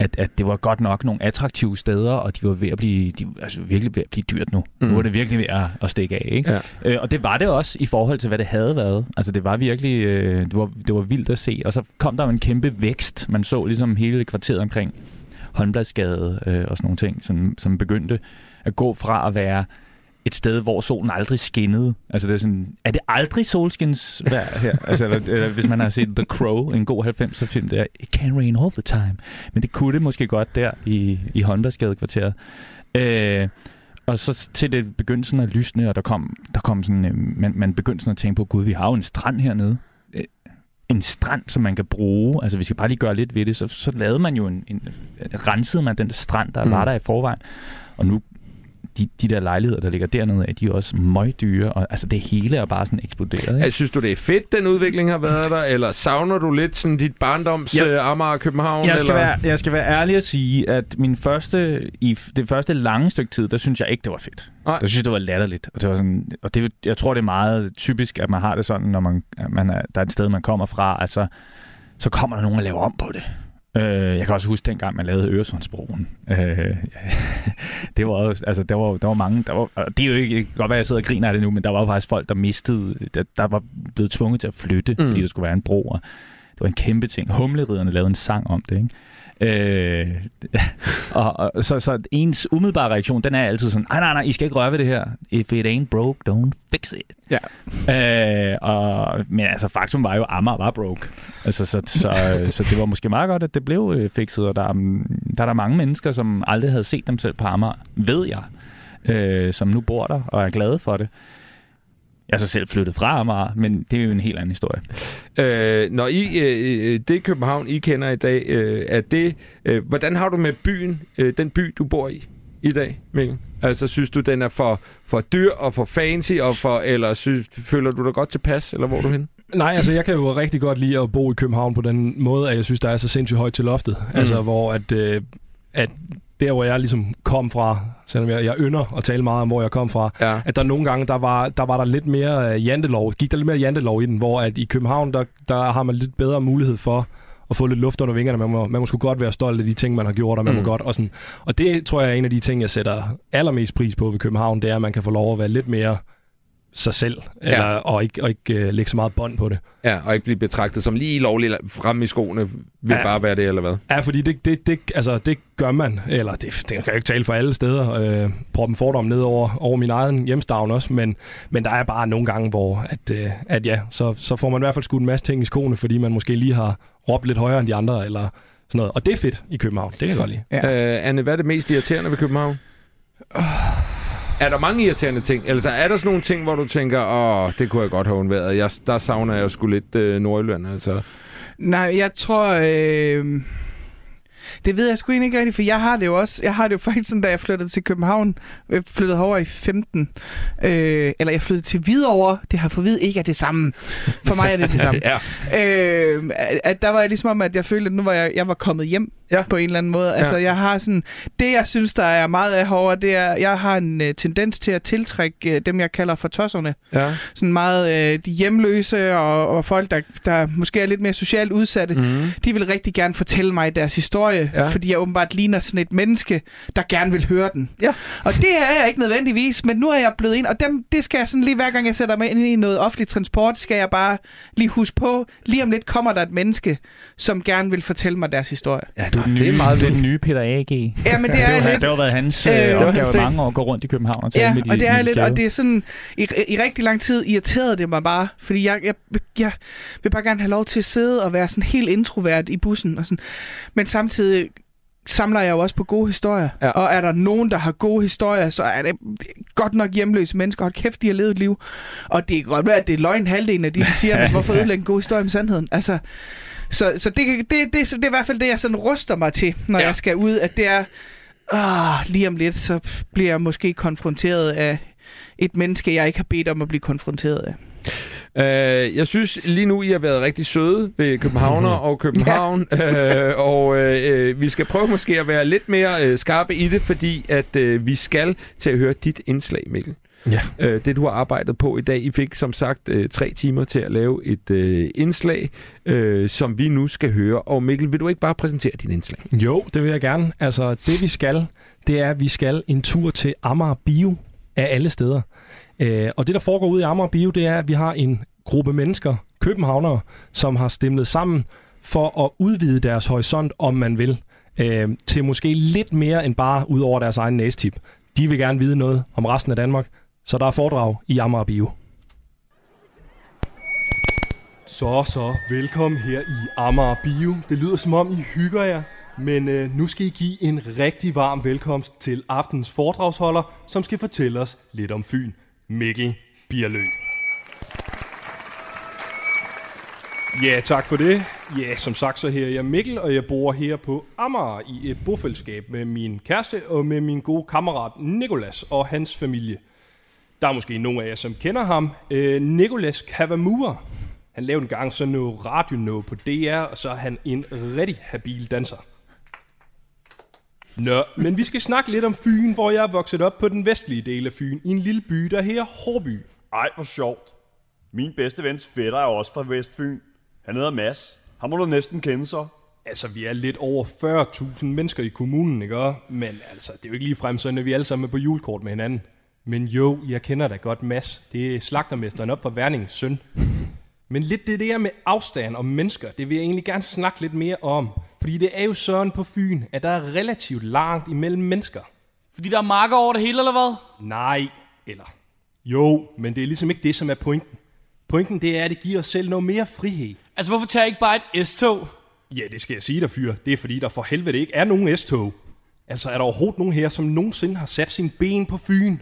D: at, at det var godt nok nogle attraktive steder, og de var ved at blive, de, altså virkelig ved at blive dyrt nu. Mm. Nu var det virkelig ved at, at stikke af, ikke?
A: Ja.
D: Øh, og det var det også i forhold til, hvad det havde været. Altså det var virkelig, øh, det, var, det var vildt at se. Og så kom der en kæmpe vækst. Man så ligesom hele kvarteret omkring Holmbladsgade øh, og sådan nogle ting, som, som begyndte at gå fra at være et sted, hvor solen aldrig skinnede. Altså det er sådan, er det aldrig solskinsvejr her? altså, eller, eller, hvis man har set The Crow, en god 90'er film, der, it can rain all the time. Men det kunne det måske godt der i, i Holmbladsgade kvarteret. Øh, og så til det begyndte sådan at lysne, og der kom, der kom sådan, øh, man, man begyndte sådan at tænke på, gud, vi har jo en strand hernede. Øh, En strand, som man kan bruge. Altså, vi skal bare lige gøre lidt ved det. Så, så lavede man jo en, en rensede man den strand, der
A: mm.
D: var der i forvejen. Og nu, de, de der lejligheder, der ligger dernede, er de også møgdyre. Og altså, det hele er bare sådan eksploderet. Ikke?
A: Altså, synes du, det er fedt, den udvikling har været der, eller savner du lidt sådan dit barndoms
D: Jeg-
A: ja. Amager og København?
D: Jeg skal,
A: eller?
D: være, jeg skal være ærlig at sige, at min første, i det første lange stykke tid, der synes jeg ikke, det var fedt.
A: Nej.
D: Der synes jeg, det var latterligt. Og, det var sådan, og det, jeg tror, det er meget typisk, at man har det sådan, når man, man er, der er et sted, man kommer fra, altså, så kommer der nogen og laver om på det. Øh, jeg kan også huske dengang, man lavede Øresundsbroen. Øh, det var også, altså, der var, der var mange, der var, det er jo ikke, godt være, at jeg sidder og griner af det nu, men der var jo faktisk folk, der mistede, der, der var blevet tvunget til at flytte,
A: mm.
D: fordi der skulle være en bro, og det var en kæmpe ting. Humleriderne lavede en sang om det, ikke? Øh, og, og så, så ens umiddelbare reaktion, den er altid sådan, nej, nej, nej, I skal ikke røre ved det her. If it ain't broke, don't fix it.
C: Ja.
D: Øh, og, men altså, faktum var jo, Amager var broke. Altså, så, så, så det var måske meget godt, at det blev øh, fikset, og der, er, mm, der er der mange mennesker, som aldrig havde set dem selv på Amager, ved jeg, øh, som nu bor der og er glade for det. Jeg er så selv flyttet fra Amager, men det er jo en helt anden historie.
A: Øh, når I, øh, øh, det København, I kender i dag, øh, er det, øh, hvordan har du med byen, øh, den by, du bor i i dag, Mikkel? Altså, synes du, den er for, for dyr og for fancy, og for, eller synes, føler du dig godt tilpas, eller hvor er du hen?
B: Nej, altså jeg kan jo rigtig godt lide at bo i København på den måde, at jeg synes, der er så sindssygt højt til loftet. Mm. Altså hvor at, øh, at der, hvor jeg ligesom kom fra, selvom jeg, jeg ynder at tale meget om, hvor jeg kom fra,
A: Ja.
B: at der nogle gange, der var der, var der lidt mere øh, jantelov, gik der lidt mere jantelov i den, hvor at i København, der, der har man lidt bedre mulighed for at få lidt luft under vingerne. Man må, man må sgu godt være stolt af de ting, man har gjort, og man mm. Må godt. Og, sådan. og det tror jeg er en af de ting, jeg sætter allermest pris på ved København, det er, at man kan få lov at være lidt mere sig selv, eller, og ikke, og ikke øh, lægge så meget bånd på det.
A: Ja, og ikke blive betragtet som lige lovligt fremme i skoene, vil
B: Ja.
A: bare være det, eller hvad?
B: Ja, fordi det, det, det, altså, det gør man, eller det, det kan jeg ikke tale for alle steder, øh, proppen fordom ned over, over min egen hjemstavn også, men, men der er bare nogle gange, hvor at, øh, at ja, så, så får man i hvert fald skudt en masse ting i skoene, fordi man måske lige har råbt lidt højere end de andre, eller sådan noget. Og det er fedt i København, det kan jeg godt lide.
C: Ja.
A: Øh, Anne, hvad er det mest irriterende ved København? Er der mange irriterende ting? Eller så er der sådan nogle ting, hvor du tænker, åh, det kunne jeg godt have undværet. Jeg, der savner jeg sgu lidt øh, Nordjylland, altså.
C: Nej, jeg tror... Øh... Det ved jeg sgu egentlig ikke rigtigt, for jeg har det jo også, jeg har det jo faktisk sådan, da jeg flyttede til København, jeg flyttede over i 15, øh, eller jeg flyttede til Hvidovre, det har for vid ikke er det samme. For mig er det det samme.
A: ja.
C: øh, at- der var jeg ligesom om, at jeg følte, at nu var jeg, jeg var kommet hjem
A: Ja.
C: ja. på en eller anden måde. Altså, jeg har sådan, det jeg synes, der er meget af herovre, det er, jeg har en uh, tendens til at tiltrække uh, dem, jeg kalder for tosserne.
A: ja.
C: Sådan meget uh, de hjemløse og, og folk, der, der måske er lidt mere socialt udsatte.
A: Mm.
C: De vil rigtig gerne fortælle mig deres historie, historie,
A: Ja.
C: fordi jeg åbenbart ligner sådan et menneske, der gerne vil høre den.
A: Ja.
C: Og det er jeg ikke nødvendigvis, men nu er jeg blevet ind, og dem, det skal jeg sådan lige hver gang jeg sætter mig ind i noget offentlig transport, skal jeg bare lige huske på, lige om lidt kommer der et menneske, som gerne vil fortælle mig deres historie.
A: Ja,
D: Du er nye,
A: det er meget
D: den nye Peter A.G.
C: Ja, men det
D: Det,
C: er
D: var,
C: lidt...
D: det har været hans øh,
C: Øh, det
D: opgave
A: hans
D: mange år at gå rundt i København og tale
C: Ja,
D: med de
C: og det er
D: de
C: lidt, og det er sådan, i, i rigtig lang tid irriterede det mig bare, fordi jeg, jeg, jeg vil bare gerne have lov til at sidde og være sådan helt introvert i bussen, og sådan. men samtidig samler jeg jo også på gode historier,
A: Ja.
C: og er der nogen, der har gode historier, så er det godt nok hjemløse mennesker, hold kæft, de har levet et liv, og det kan godt være, at det er løgn halvdelen af de, de siger, men hvorfor ødelægge en god historie med sandheden? Altså, så, så det, det, det, det, det er i hvert fald det, jeg sådan ruster mig til, når
A: Ja.
C: jeg skal ud, at det er, ah, lige om lidt, så bliver jeg måske konfronteret af et menneske, jeg ikke har bedt om at blive konfronteret af.
A: Øh, jeg synes lige nu, I har været rigtig søde ved Københavner og København, øh, og øh, vi skal prøve måske at være lidt mere øh, skarpe i det, fordi at øh, vi skal til at høre dit indslag, Mikkel.
B: Ja.
A: Øh, det, du har arbejdet på i dag. I fik som sagt øh, tre timer til at lave et øh, indslag, øh, som vi nu skal høre. Og Mikkel, vil du ikke bare præsentere dit indslag?
B: Jo, det vil jeg gerne. Altså, det vi skal, det er, at vi skal en tur til Amager Bio af alle steder. Øh, og det, der foregår ude i Amager Bio, det er, at vi har en gruppe mennesker, københavnere, som har stemlet sammen for at udvide deres horisont, om man vil, øh, til måske lidt mere end bare ud over deres egen næstip. De vil gerne vide noget om resten af Danmark, så der er foredrag i Amager Bio. Så, så, velkommen her i Amager Bio. Det lyder som om, I hygger jer, men øh, nu skal I give en rigtig varm velkomst til aftens foredragsholder, som skal fortælle os lidt om Fyn. Mikkel Bierlø. Ja, tak for det. Ja, som sagt så her er jeg Mikkel, og jeg bor her på Amager i et bofællesskab med min kæreste og med min gode kammerat Nikolas og hans familie. Der er måske nogen af jer, som kender ham. Øh, Nikolas Kavamura. Han lavede en gang sådan noget radio på DR, og så er han en rigtig habil danser. Nå, men vi skal snakke lidt om Fyn, hvor jeg er vokset op på den vestlige del af Fyn, i en lille by, der her Hårby.
F: Ej, hvor sjovt. Min bedste vens fætter er også fra Vestfyn. Han hedder Mads. Han må du næsten kende så.
B: Altså, vi er lidt over 40.000 mennesker i kommunen, ikke? Men altså, det er jo ikke lige frem sådan, at vi alle sammen er på julekort med hinanden. Men jo, jeg kender da godt Mads. Det er slagtermesteren op fra Værningens søn. Men lidt det der med afstand og mennesker, det vil jeg egentlig gerne snakke lidt mere om. Fordi det er jo sådan på Fyn, at der er relativt langt imellem mennesker.
E: Fordi der er marker over det hele, eller hvad?
B: Nej, eller jo, men det er ligesom ikke det, som er pointen. Pointen det er, at det giver os selv noget mere frihed.
E: Altså, hvorfor tager jeg ikke bare et S-tog?
B: Ja, det skal jeg sige dig, fyr. Det er fordi, der for helvede ikke er nogen S-tog. Altså, er der overhovedet nogen her, som nogensinde har sat sin ben på Fyn?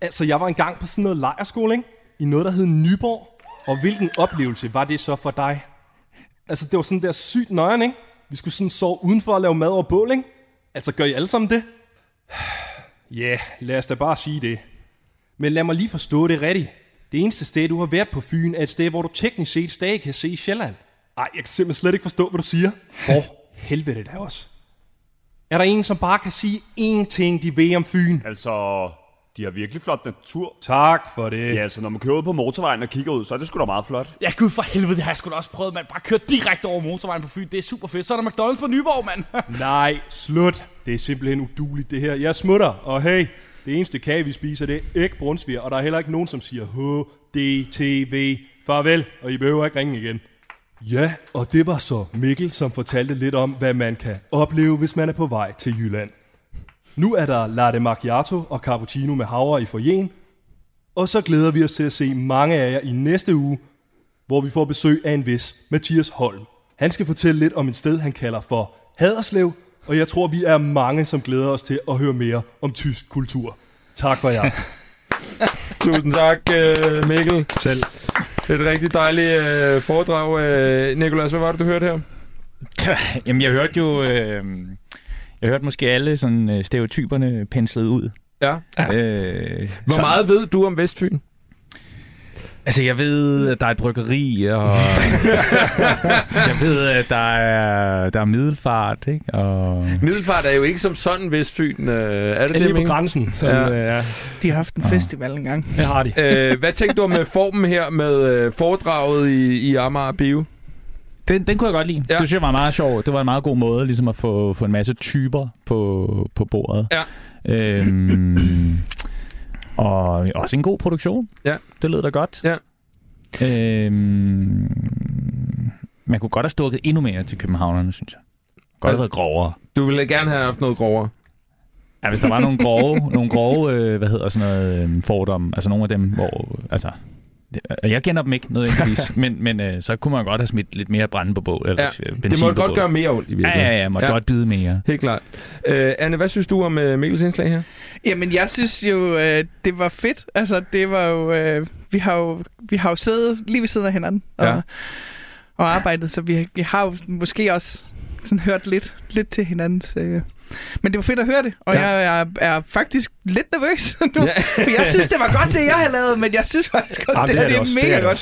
B: Altså, jeg var engang på sådan noget lejerskole, ikke? I noget, der hed Nyborg. Og hvilken oplevelse var det så for dig? Altså, det var sådan der sygt nøjeren, ikke? Vi skulle sådan sove udenfor og lave mad over bål, ikke? Altså, gør I alle sammen det? Ja, yeah, lad os da bare sige det. Men lad mig lige forstå det rigtigt. Det eneste sted, du har været på Fyn, er et sted, hvor du teknisk set stadig kan se Sjælland. Ej, jeg kan simpelthen slet ikke forstå, hvad du siger. For helvede da også. Er der en, som bare kan sige én ting, de ved om Fyn?
F: Altså, de har virkelig flot natur.
B: Tak for det.
F: Ja, altså, når man kører ud på motorvejen og kigger ud, så er det sgu da meget flot.
E: Ja, gud for helvede, det har jeg sgu da også prøvet, man. Bare køre direkte over motorvejen på Fyn. Det er super fedt. Så er der McDonald's på Nyborg, mand.
B: Nej, slut. Det er simpelthen uduligt, det her. Jeg smutter, og hey, det eneste kage, vi spiser, det er æg brunsviger, og der er heller ikke nogen, som siger HDTV. Farvel, og I behøver ikke ringe igen. Ja, og det var så Mikkel, som fortalte lidt om, hvad man kan opleve, hvis man er på vej til Jylland. Nu er der latte macchiato og cappuccino med havre i forjen, og så glæder vi os til at se mange af jer i næste uge, hvor vi får besøg af en vis Mathias Holm. Han skal fortælle lidt om et sted, han kalder for Haderslev, og jeg tror, vi er mange, som glæder os til at høre mere om tysk kultur. Tak for jer.
A: Tusind tak, øh, Mikkel.
B: Selv.
A: Det er et rigtig dejligt øh, foredrag. Øh, Nikolas, hvad var det, du hørte her?
D: Jamen, jeg hørte jo... Øh, jeg hørte måske alle sådan, øh, stereotyperne penslet ud.
A: Ja.
D: Øh,
A: Hvor
D: så-
A: meget ved du om Vestfyn?
D: Altså, jeg ved, at der er et bryggeri, og jeg ved, at der er, der er middelfart, ikke? Og...
A: Middelfart er jo ikke som sådan Vestfyn. Øh, er det
B: Det er lige på grænsen. Så,
A: Ja.
B: ja. ja,
C: De har haft en festival engang.
B: det har de.
A: øh, hvad tænkte du om øh, formen her med øh, foredraget i, i Amager Bio?
D: Den, den kunne jeg godt lide.
A: Ja.
D: Det synes jeg var meget sjovt. Det var en meget god måde ligesom at få, få en masse typer på, på bordet.
A: Ja.
D: Øhm, og også en god produktion.
A: Ja.
D: Det lød da godt.
A: Ja.
D: Øhm, man kunne godt have stukket endnu mere til københavnerne, synes jeg. Godt have
A: Altså-
D: været grovere.
A: Du ville gerne have haft noget grovere.
D: Ja, hvis der var nogle grove, nogle grove øh, hvad hedder sådan noget, øh, fordomme, altså nogle af dem, hvor, altså, det, og jeg kender dem ikke nødvendigvis, men, men øh, så kunne man godt have smidt lidt mere brænde på bål, eller
A: Ja,
D: ja, benzin
A: Det må
D: på
A: godt
D: bål.
A: gøre mere ondt i
D: Ja,
A: virkeligheden.
D: ja, ja, må
A: Ja.
D: ja. godt bide mere.
A: Helt klart. Øh, Anne, hvad synes du om uh, Mikkels indslag her?
C: Jamen, jeg synes jo, øh, det var fedt. Altså, det var jo... Øh, vi, har jo vi har jo siddet lige ved siden af hinanden og,
A: Ja.
C: og arbejdet, så vi, vi har jo måske også sådan hørt lidt, lidt til hinandens... Øh. Men det var fedt at høre det, og
A: Ja.
C: ja. jeg er, er faktisk lidt nervøs nu.
A: Ja.
C: For jeg synes, det var godt, det jeg havde lavet, men jeg synes faktisk også,
B: Ja,
C: det,
B: det er
C: her, det er
B: også. Det
C: mega
B: er det
C: godt.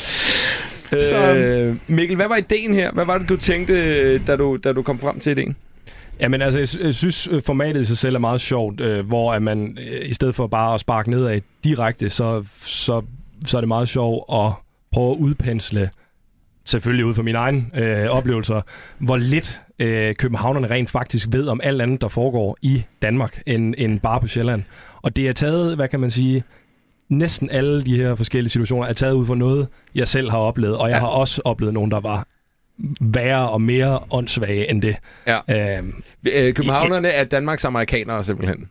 C: Så-
A: Øh, Mikkel, hvad var ideen her? Hvad var det, du tænkte, da du, da du kom frem til ideen?
B: Jamen altså, jeg, jeg synes, øh, formatet i sig selv er meget sjovt, øh, hvor at man øh, i stedet for bare at sparke nedad direkte, så, så, så er det meget sjovt at prøve at udpensle, selvfølgelig ud fra mine egne øh, oplevelser, hvor lidt øh, københavnerne rent faktisk ved om alt andet, der foregår i Danmark, end, end bare på Sjælland. Og det er taget, hvad kan man sige, næsten alle de her forskellige situationer er taget ud fra noget, jeg selv har oplevet, og jeg
A: Ja.
B: har også oplevet nogen, der var værre og mere åndssvage end det.
A: Ja.
B: Øhm,
A: Øh, københavnerne er Danmarks amerikanere simpelthen.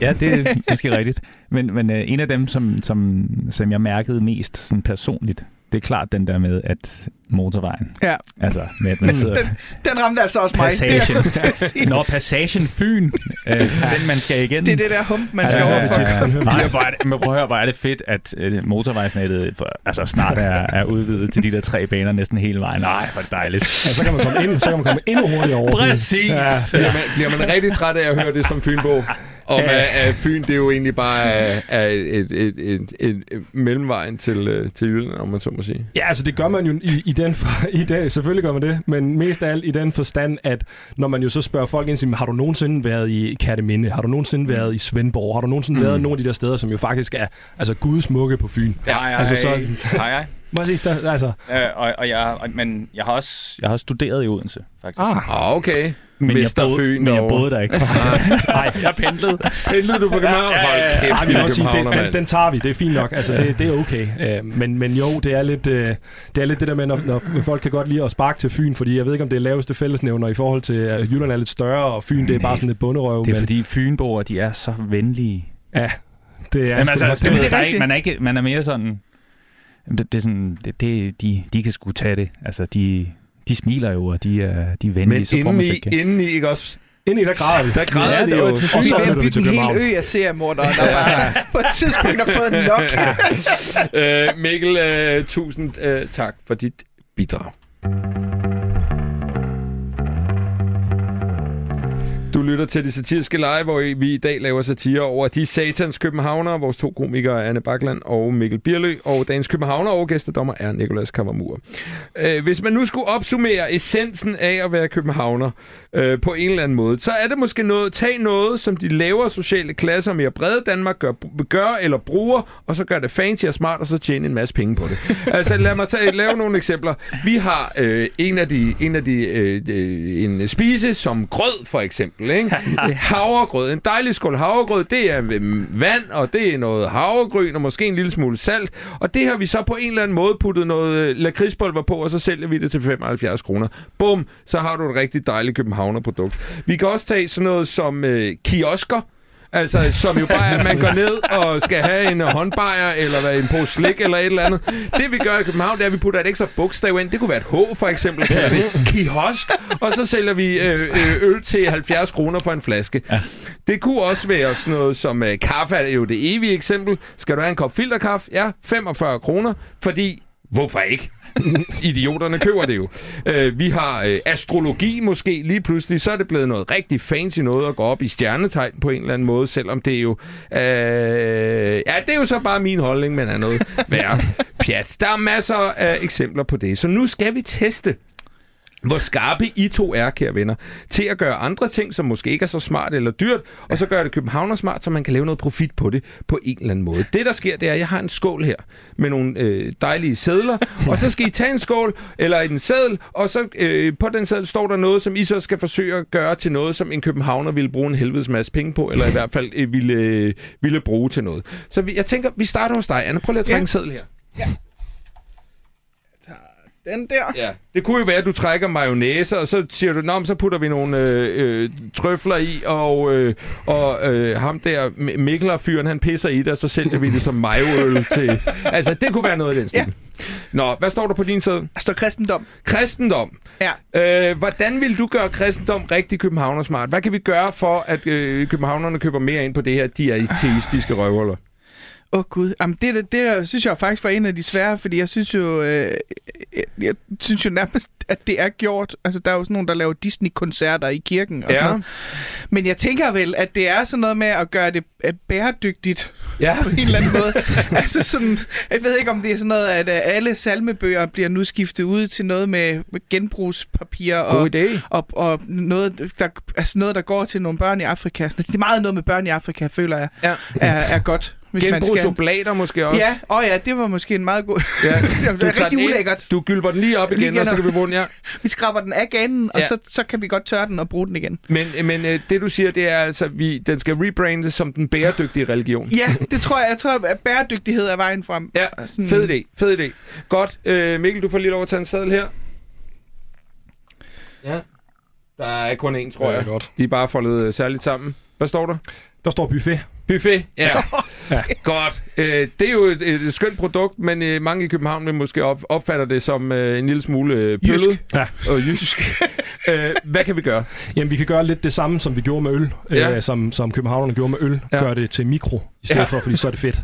D: Ja, det er måske rigtigt. Men, men øh, en af dem, som, som, som jeg mærkede mest sådan personligt, det er klart den der med, at motorvejen,
C: Ja,
D: altså med at man sidder...
C: den, den ramte altså også mig.
D: Passagen.
C: at sige.
D: Når passagen Fyn, øh, den man skal igennem.
C: det er det der hump, man skal
D: Ja,
C: over
D: ja,
C: for.
D: ja, ja. Nej, hvor er det, men prøv at høre, hvor er det fedt, at øh, motorvejsnettet for, altså snart er, er udvidet til de der tre baner næsten hele vejen. Nej, hvor er det dejligt.
B: Ja, så kan man komme, ind, så kan man komme endnu hurtigere over.
D: Præcis!
B: Ja,
A: Bliver man, bliver man rigtig træt af at høre det som Fynbo? Om at, at Fyn, det er jo egentlig bare er, er et, et, et, et, et, mellemvejen til, øh, til Jylland, om man så må sige.
B: Ja, altså det gør man jo i, i den for, i dag, selvfølgelig gør man det, men mest af alt i den forstand, at når man jo så spørger folk ind, siger, har du nogensinde været i Katteminde? Har du nogensinde været i Svendborg? Har du nogensinde
A: Mm.
B: mm. været i nogle af de der steder, som jo faktisk er altså gudsmukke på Fyn?
D: Hej,
B: Altså, så-
D: hej, hej.
B: Præcis, der, altså,
D: Øh, og, og jeg, og, men jeg har også jeg har også studeret i Odense, faktisk.
B: ah,
A: Ah, okay.
D: Men jeg
A: Mester
D: boede,
A: Fyn
D: men jeg boede der ikke. Nej, jeg pendlede.
A: Pendlede du på København?
D: Ja, ja, ja.
A: Hold kæft,
B: Ej, vi
A: det
B: må også sige,
A: københavner,
B: den, den, tager vi. Det er fint nok. Altså, det, det er okay. Øh, men, men jo, det er lidt, øh, det er lidt det der med, når, når folk kan godt lide at sparke til Fyn, fordi jeg ved ikke, om det er laveste fællesnævner i forhold til, at Jylland er lidt større, og Fyn det er bare sådan et bunderøv.
D: Det er
B: men,
D: fordi Fynboer, de er så venlige.
B: Ja, det er...
D: Jamen, altså, ved,
C: det
D: der er ikke, man, er ikke, man er mere sådan... Det, det er sådan, det, det, de, de kan sgu tage det. Altså, de, de smiler jo, og de er, de er venlige,
A: Men
D: så
A: indeni, indeni, ikke også?
B: Ind i der græder vi.
A: Der græder
D: Ja,
A: de
D: det
A: jo.
B: Og så
C: er
B: flytter vi til
C: en hel ø af seriemordere, der bare på et tidspunkt har fået nok.
A: øh, Mikkel, øh, tusind øh, tak for dit bidrag. Du lytter til det satiriske live, hvor vi i dag laver satire over de satans københavnere. Vores to komikere er Anne Bakland og Mikkel Birlø, og dagens københavner og gæstedommer er Nikolas Kammermur. Øh, hvis man nu skulle opsummere essensen af at være københavner øh, på en eller anden måde, så er det måske noget, tag noget, som de lavere sociale klasser mere brede Danmark gør, gør eller bruger, og så gør det fancy og smart, og så tjene en masse penge på det. altså lad mig tage, lave nogle eksempler. Vi har øh, en af de, en, af de øh, øh, en spise som grød for eksempel. Ikke? havregrød. En dejlig skål havregrød, det er øh, vand, og det er noget havregryn, og måske en lille smule salt. Og det har vi så på en eller anden måde puttet noget øh, lakridspulver på, og så sælger vi det til 75 kroner. Bum, så har du et rigtig dejligt københavnerprodukt. Vi kan også tage sådan noget som øh, kiosker, Altså, som jo bare er, at man går ned og skal have en håndbajer, eller hvad, en pose slik, eller et eller andet. Det vi gør i København, det er, at vi putter et ekstra bogstav ind. Det kunne være et H, for eksempel, kalder vi kiosk. Og så sælger vi øh, øh, øl til 70 kroner for en flaske. Ja. Det kunne også være sådan noget som øh, kaffe, er jo det evige eksempel. Skal du have en kop filterkaffe? Ja, 45 kroner, fordi hvorfor ikke? Idioterne køber det jo. Øh, vi har øh, astrologi måske lige pludselig, så er det blevet noget rigtig fancy noget at gå op i stjernetegn på en eller anden måde, selvom det er jo... Øh, ja, det er jo så bare min holdning, men er noget værre pjat. Der er masser af eksempler på det, så nu skal vi teste hvor skarpe I to er, kære venner, til at gøre andre ting, som måske ikke er så smart eller dyrt, og så gøre det københavner smart, så man kan lave noget profit på det på en eller anden måde. Det, der sker, det er, at jeg har en skål her med nogle øh, dejlige sædler, og så skal I tage en skål eller en sædel, og så øh, på den sædel står der noget, som I så skal forsøge at gøre til noget, som en københavner ville bruge en helvedes masse penge på, eller i hvert fald øh, ville, øh, ville bruge til noget. Så vi, jeg tænker, vi starter hos dig, Anna. Prøv lige at trække
C: Ja.
A: en sædel her.
C: Den der.
A: Ja. Det kunne jo være, at du trækker mayonnaise, og så siger du, Nå, så putter vi nogle øh, øh, trøfler i, og, øh, og øh, ham der Mikler-fyren, han pisser i det, og så sælger vi det som majoøl til... Altså, det kunne være noget af den stil.
C: Ja.
A: Nå, hvad står der på din side?
C: Der står kristendom.
A: Kristendom.
C: Ja.
A: Øh, hvordan vil du gøre kristendom rigtig københavnersmart? Hvad kan vi gøre for, at øh, københavnerne køber mere ind på det her, de er ateistiske røvhuller?
C: Åh oh, gud, Jamen, det, det, det synes jeg faktisk var en af de svære, fordi jeg synes jo, øh, jeg, jeg synes jo nærmest, at det er gjort. Altså, der er jo sådan nogen, der laver Disney-koncerter i kirken. Og
A: Ja.
C: sådan noget. Men jeg tænker vel, at det er sådan noget med at gøre det øh, bæredygtigt
A: Ja.
C: på en eller anden måde. altså sådan, jeg ved ikke, om det er sådan noget, at øh, alle salmebøger bliver nu skiftet ud til noget med genbrugspapir og, og, og noget, der, altså noget, der går til nogle børn i Afrika. Det er meget noget med børn i Afrika, føler jeg,
A: Ja.
C: er, er godt. Hvis man skal...
A: Genbrugsoblater måske også.
C: Ja, åh ja, det var måske en meget god...
A: ja.
C: det
A: tager
C: rigtig
A: ind,
C: ulækkert.
A: Du gylper den lige op
C: Lige
A: igen, og så kan vi bruge den. Ja.
C: Vi skraber den af ganen, og
A: Ja.
C: så, så kan vi godt tørre den og bruge den igen.
A: Men, men øh, det du siger, det er altså, vi, den skal rebrandes som den bæredygtige religion.
C: Ja, det tror jeg. Jeg tror, at bæredygtighed er vejen frem.
A: Ja,
C: Sådan-
A: fed idé, fed idé. Godt, øh, Mikkel, du får lige lov at tage en sadel her. Ja. Der er kun én, tror
B: Ja,
A: jeg.
B: godt.
A: De er bare foldet øh, særligt sammen. Hvad står der?
B: Der står buffet.
A: Buffet. Ja.
B: Ja.
A: Godt. Øh, det er jo et, et skønt produkt, men øh, mange i København vil måske op, opfatter det som øh, en lille smule øh, pøllet.
C: Jysk.
B: Ja.
A: Og jysk. øh, hvad kan vi gøre?
B: Jamen, vi kan gøre lidt det samme, som vi gjorde med øl.
A: Ja.
B: Øh, som, som københavnerne gjorde med øl.
A: Ja.
B: Gør det til mikro, i stedet
A: Ja.
B: for, fordi så er det fedt.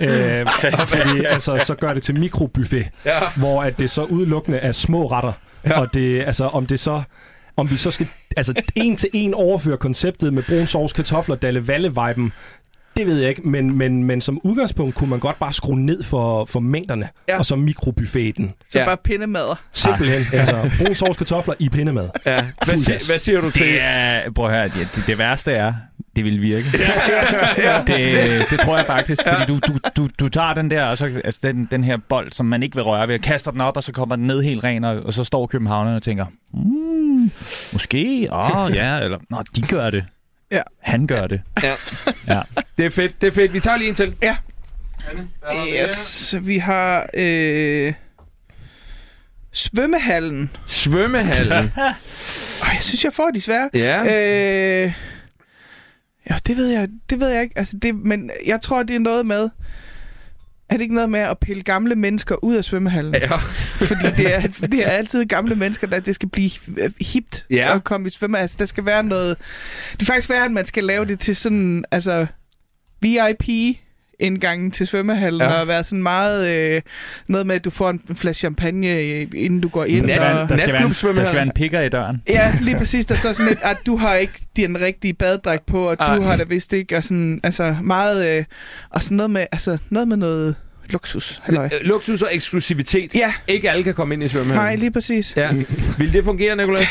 A: Ja.
B: Øh, fordi, altså, så gør det til mikrobuffet,
A: Ja.
B: hvor at det så udelukkende er små retter.
A: Ja.
B: Og det, altså, om det så om vi så skal altså en til en overføre konceptet med brun sovs, kartofler, dalle valle viben det ved jeg ikke, men, men, men som udgangspunkt kunne man godt bare skrue ned for, for mængderne,
A: Ja.
B: og så mikrobuffeten.
C: Så
A: Ja.
C: bare pindemader.
B: Simpelthen. Ja. Altså, brun sovs, kartofler i pindemad.
A: ja. Hvad,
B: Fuld
A: si-
B: gas.
A: hvad siger du til?
D: Det er, prøv at høre, det, det værste er, det vil virke. det, det tror jeg faktisk, fordi du, du, du, du tager den der, og så, altså den, den her bold, som man ikke vil røre ved, og kaster den op, og så kommer den ned helt ren, og, og så står københavnerne og tænker, mm, måske, åh oh, ja, eller, nå, de gør det.
C: Ja.
D: Han gør det.
A: Ja.
D: Ja.
A: Det er fedt, det er fedt. Vi tager lige en til.
C: Ja.
A: Anne?
C: Yes, vi har øh, svømmehallen.
A: Svømmehallen.
C: Ej, jeg synes, jeg får de svære.
A: ja.
C: Øh, ja, det ved jeg, det ved jeg ikke. Altså, det, men jeg tror, det er noget med... Er det ikke noget med at pille gamle mennesker ud af svømmehallen?
A: ja.
C: Fordi det er, det er altid gamle mennesker, der det skal blive øh, hipt
A: Ja.
C: at komme i svømme. Altså, der skal være noget... Det er faktisk værd, at man skal lave det til sådan, altså, VIP indgangen til svømmehallen,
A: Ja.
C: og være sådan meget øh, noget med, at du får en flaske champagne, øh, inden du går ind.
A: Nat-
C: og,
D: Der skal, være en, der skal være en pikker i døren.
C: Ja, lige præcis. Der står sådan lidt, at du har ikke din rigtige badedragt på, og du
A: Ej.
C: har da vist ikke, og sådan, altså meget, øh, og sådan noget med, altså noget med noget luksus, halløj.
A: Luksus og eksklusivitet.
C: Ja,
A: Ikke alle kan komme ind i svømmehallen.
C: nej, lige præcis.
A: Ja. Vil det fungere, Nicolas?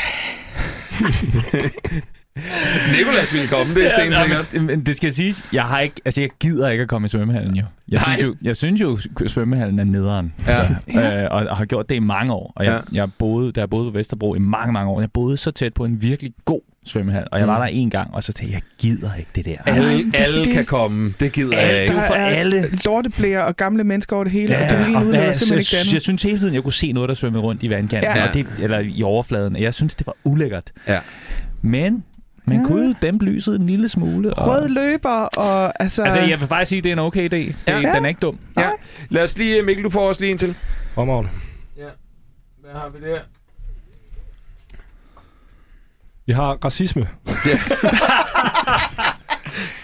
A: Nicolas vil komme, det er stensikkert.
D: men, men det skal siges, jeg har ikke, altså jeg gider ikke at komme i svømmehallen jo. Jeg
A: Nej.
D: synes jo, jeg synes jo svømmehallen er nederen.
A: Ja.
D: Altså, øh, og, og, har gjort det i mange år. Og jeg,
A: Ja.
D: jeg boede, da jeg boede på Vesterbro i mange, mange år, jeg boede så tæt på en virkelig god svømmehal. Og jeg var
A: Mm.
D: der en gang, og så tænkte jeg, jeg gider ikke det der.
A: Alle,
C: det
A: alle
C: fordi-
A: kan komme. Det gider jeg
D: Alle.
A: ikke.
D: jo
C: Der
D: for
C: er
D: alle.
C: lorteblære og gamle mennesker over det hele, ja, og det ene
D: hvad-
C: simpelthen
D: jeg,
C: ikke det
D: jeg,
C: andet.
D: jeg synes hele tiden, jeg kunne se noget, der svømmede rundt i vandkanten,
C: Ja.
D: og det, eller i overfladen. og Jeg synes, det var ulækkert.
A: Ja.
D: Men man
C: Ja.
D: kunne dæmpe lyset en lille smule. Og...
C: Rød løber, og altså...
D: Altså, jeg vil faktisk sige, at det er en okay idé. Det,
A: Ja.
D: ja. Den er ikke dum.
A: Ja. Lad os lige, Mikkel, du får også lige en til.
B: Omhavn.
A: Hvad har vi der?
B: Vi har racisme.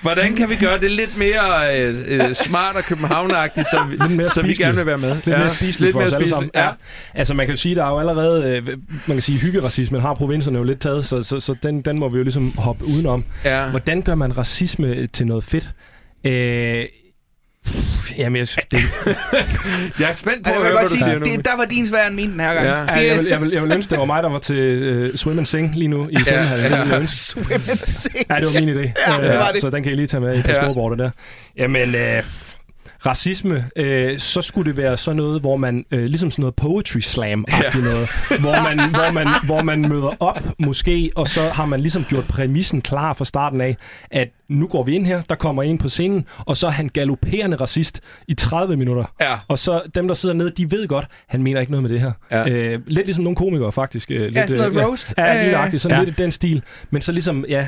A: Hvordan kan vi gøre det lidt mere øh, øh, smart og københavneragtigt, så, vi,
B: Lidt mere
A: så vi gerne vil være med?
B: Lidt ja. mere spiseligt
A: lidt
B: for
A: mere
B: os alle sammen.
A: Ja.
B: Ja. Altså, man kan jo sige, der er jo allerede, øh, man kan sige, hyggeracismen har provinserne jo lidt taget, så, så, så den, den må vi jo ligesom hoppe udenom.
A: Ja.
B: Hvordan gør man racisme til noget fedt? Øh, Jamen, jeg, synes, det,
A: Jeg er spændt på
C: Ja,
A: hvad du
C: sige,
A: siger nu.
C: det, der var din svær end min den her gang.
A: Ja.
B: ja,
C: Det,
B: jeg, vil, jeg, vil, jeg vil ønske, det var mig, der var til uh, Swim and Sing lige nu i svømmehallen.
A: ja.
B: Ja, ja.
C: Swim and sing.
B: ja, det var min idé.
C: Ja, det
B: Øh,
C: var det.
B: Så den kan I lige tage med i på
A: Ja.
B: ja. scoreboardet der. Jamen, øh, racisme, øh, så skulle det være sådan noget, hvor man, øh, ligesom sådan noget poetry slam-agtigt ja. noget, hvor man, hvor, man, hvor man møder op måske, og så har man ligesom gjort præmissen klar fra starten af, at nu går vi ind her, der kommer en på scenen, og så er han galopperende racist i 30 minutter.
A: Ja.
B: Og så dem, der sidder nede, de ved godt, han mener ikke noget med det her.
A: Ja.
B: Øh, lidt ligesom nogle komikere, faktisk. Øh, lidt,
C: sådan noget
B: øh,
C: roast.
B: Ja, lige
C: Øh,
B: nøjagtigt, sådan
D: Ja.
B: lidt i den stil. Men så ligesom, ja,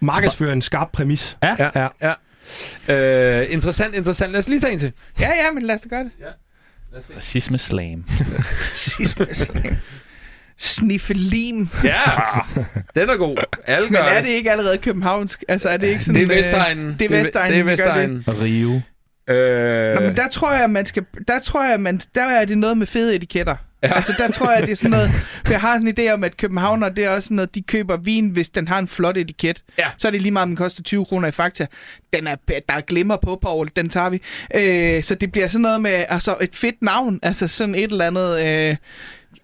B: markedsføre en skarp præmis.
D: Ja.
A: Ja, ja. ja. Øh, interessant, interessant. Lad os lige tage en til.
C: Ja, ja, men lad os da gøre det.
D: Racisme slam.
C: Sidste Sniffelim.
A: Ja, den er god. Alle
C: Men er det ikke allerede københavnsk? Altså, er det ikke sådan...
A: det er
C: øh,
A: Vestegnen.
C: det er Vestegnen,
A: Det er
C: gør det.
A: Vestegnen.
D: Rio.
A: Øh,
C: Nå, men der tror jeg, man skal... Der tror jeg, man... Der er det noget med fede etiketter. Ja. Altså, der tror jeg, det er sådan noget... For jeg har sådan en idé om, at københavner, det er også sådan noget, de køber vin, hvis den har en flot etiket.
A: Ja.
C: Så er det lige meget, om den koster 20 kroner i Fakta. Den er, der er glimmer på, Paul. Den tager vi. Øh, så det bliver sådan noget med altså, et fedt navn. Altså sådan et eller andet... Øh,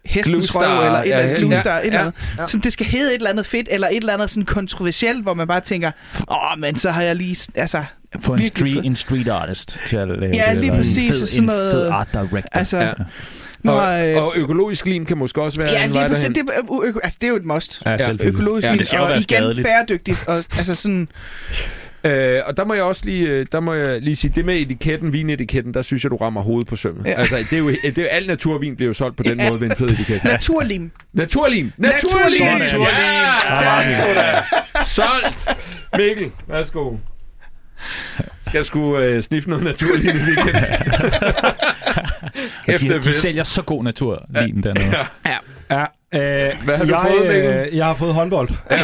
C: hestens
A: Glustar,
C: røv, eller et eller andet,
A: ja,
C: Glustar,
A: ja,
C: et eller
A: ja,
C: andet.
A: ja.
C: Så det skal hedde et eller andet fedt, eller et eller andet sådan kontroversielt, hvor man bare tænker, åh, men så har jeg lige, altså,
D: Få en street,
C: fed-
D: en street artist til at lave
C: Ja,
D: det,
C: lige
D: eller en
C: præcis,
D: Fed,
C: sådan
D: en
C: noget-
D: fed art director.
C: altså,
A: Ja.
C: Ja. nu
A: og,
C: har, øh,
A: og økologisk lim kan måske også være
C: Ja,
A: en
C: lige
A: vej
C: præcis.
A: derhen.
C: Det, er- ø- ø- altså, det er jo et must.
B: Ja.
C: Økologisk
A: Ja,
C: ja,
A: det
C: og
D: være
C: igen
D: skadeligt.
C: bæredygtigt. Og, altså sådan,
A: Øh, og der må jeg også lige, øh, der må jeg lige sige, det med etiketten, vinetiketten, der synes jeg, du rammer hovedet på sømmet. Ja.
C: Ja.
A: Altså, det er jo, det er jo, al naturvin bliver jo solgt på den
C: Ja.
A: måde ved en fed etiket.
C: naturlim.
A: Naturlim! Naturlim!
C: Naturlim!
A: Naturlim! Ja, der er sgu da. Solgt! Mikkel, værsgo. Skal sgu øh, sniffe noget naturlim i weekenden. Kæft,
D: de, de sælger så god naturlim dernede.
A: Ja.
B: Ja, øh,
A: Hvad har du
B: jeg,
A: fået, Mikkel?
B: øh, Jeg har fået håndbold. Øh,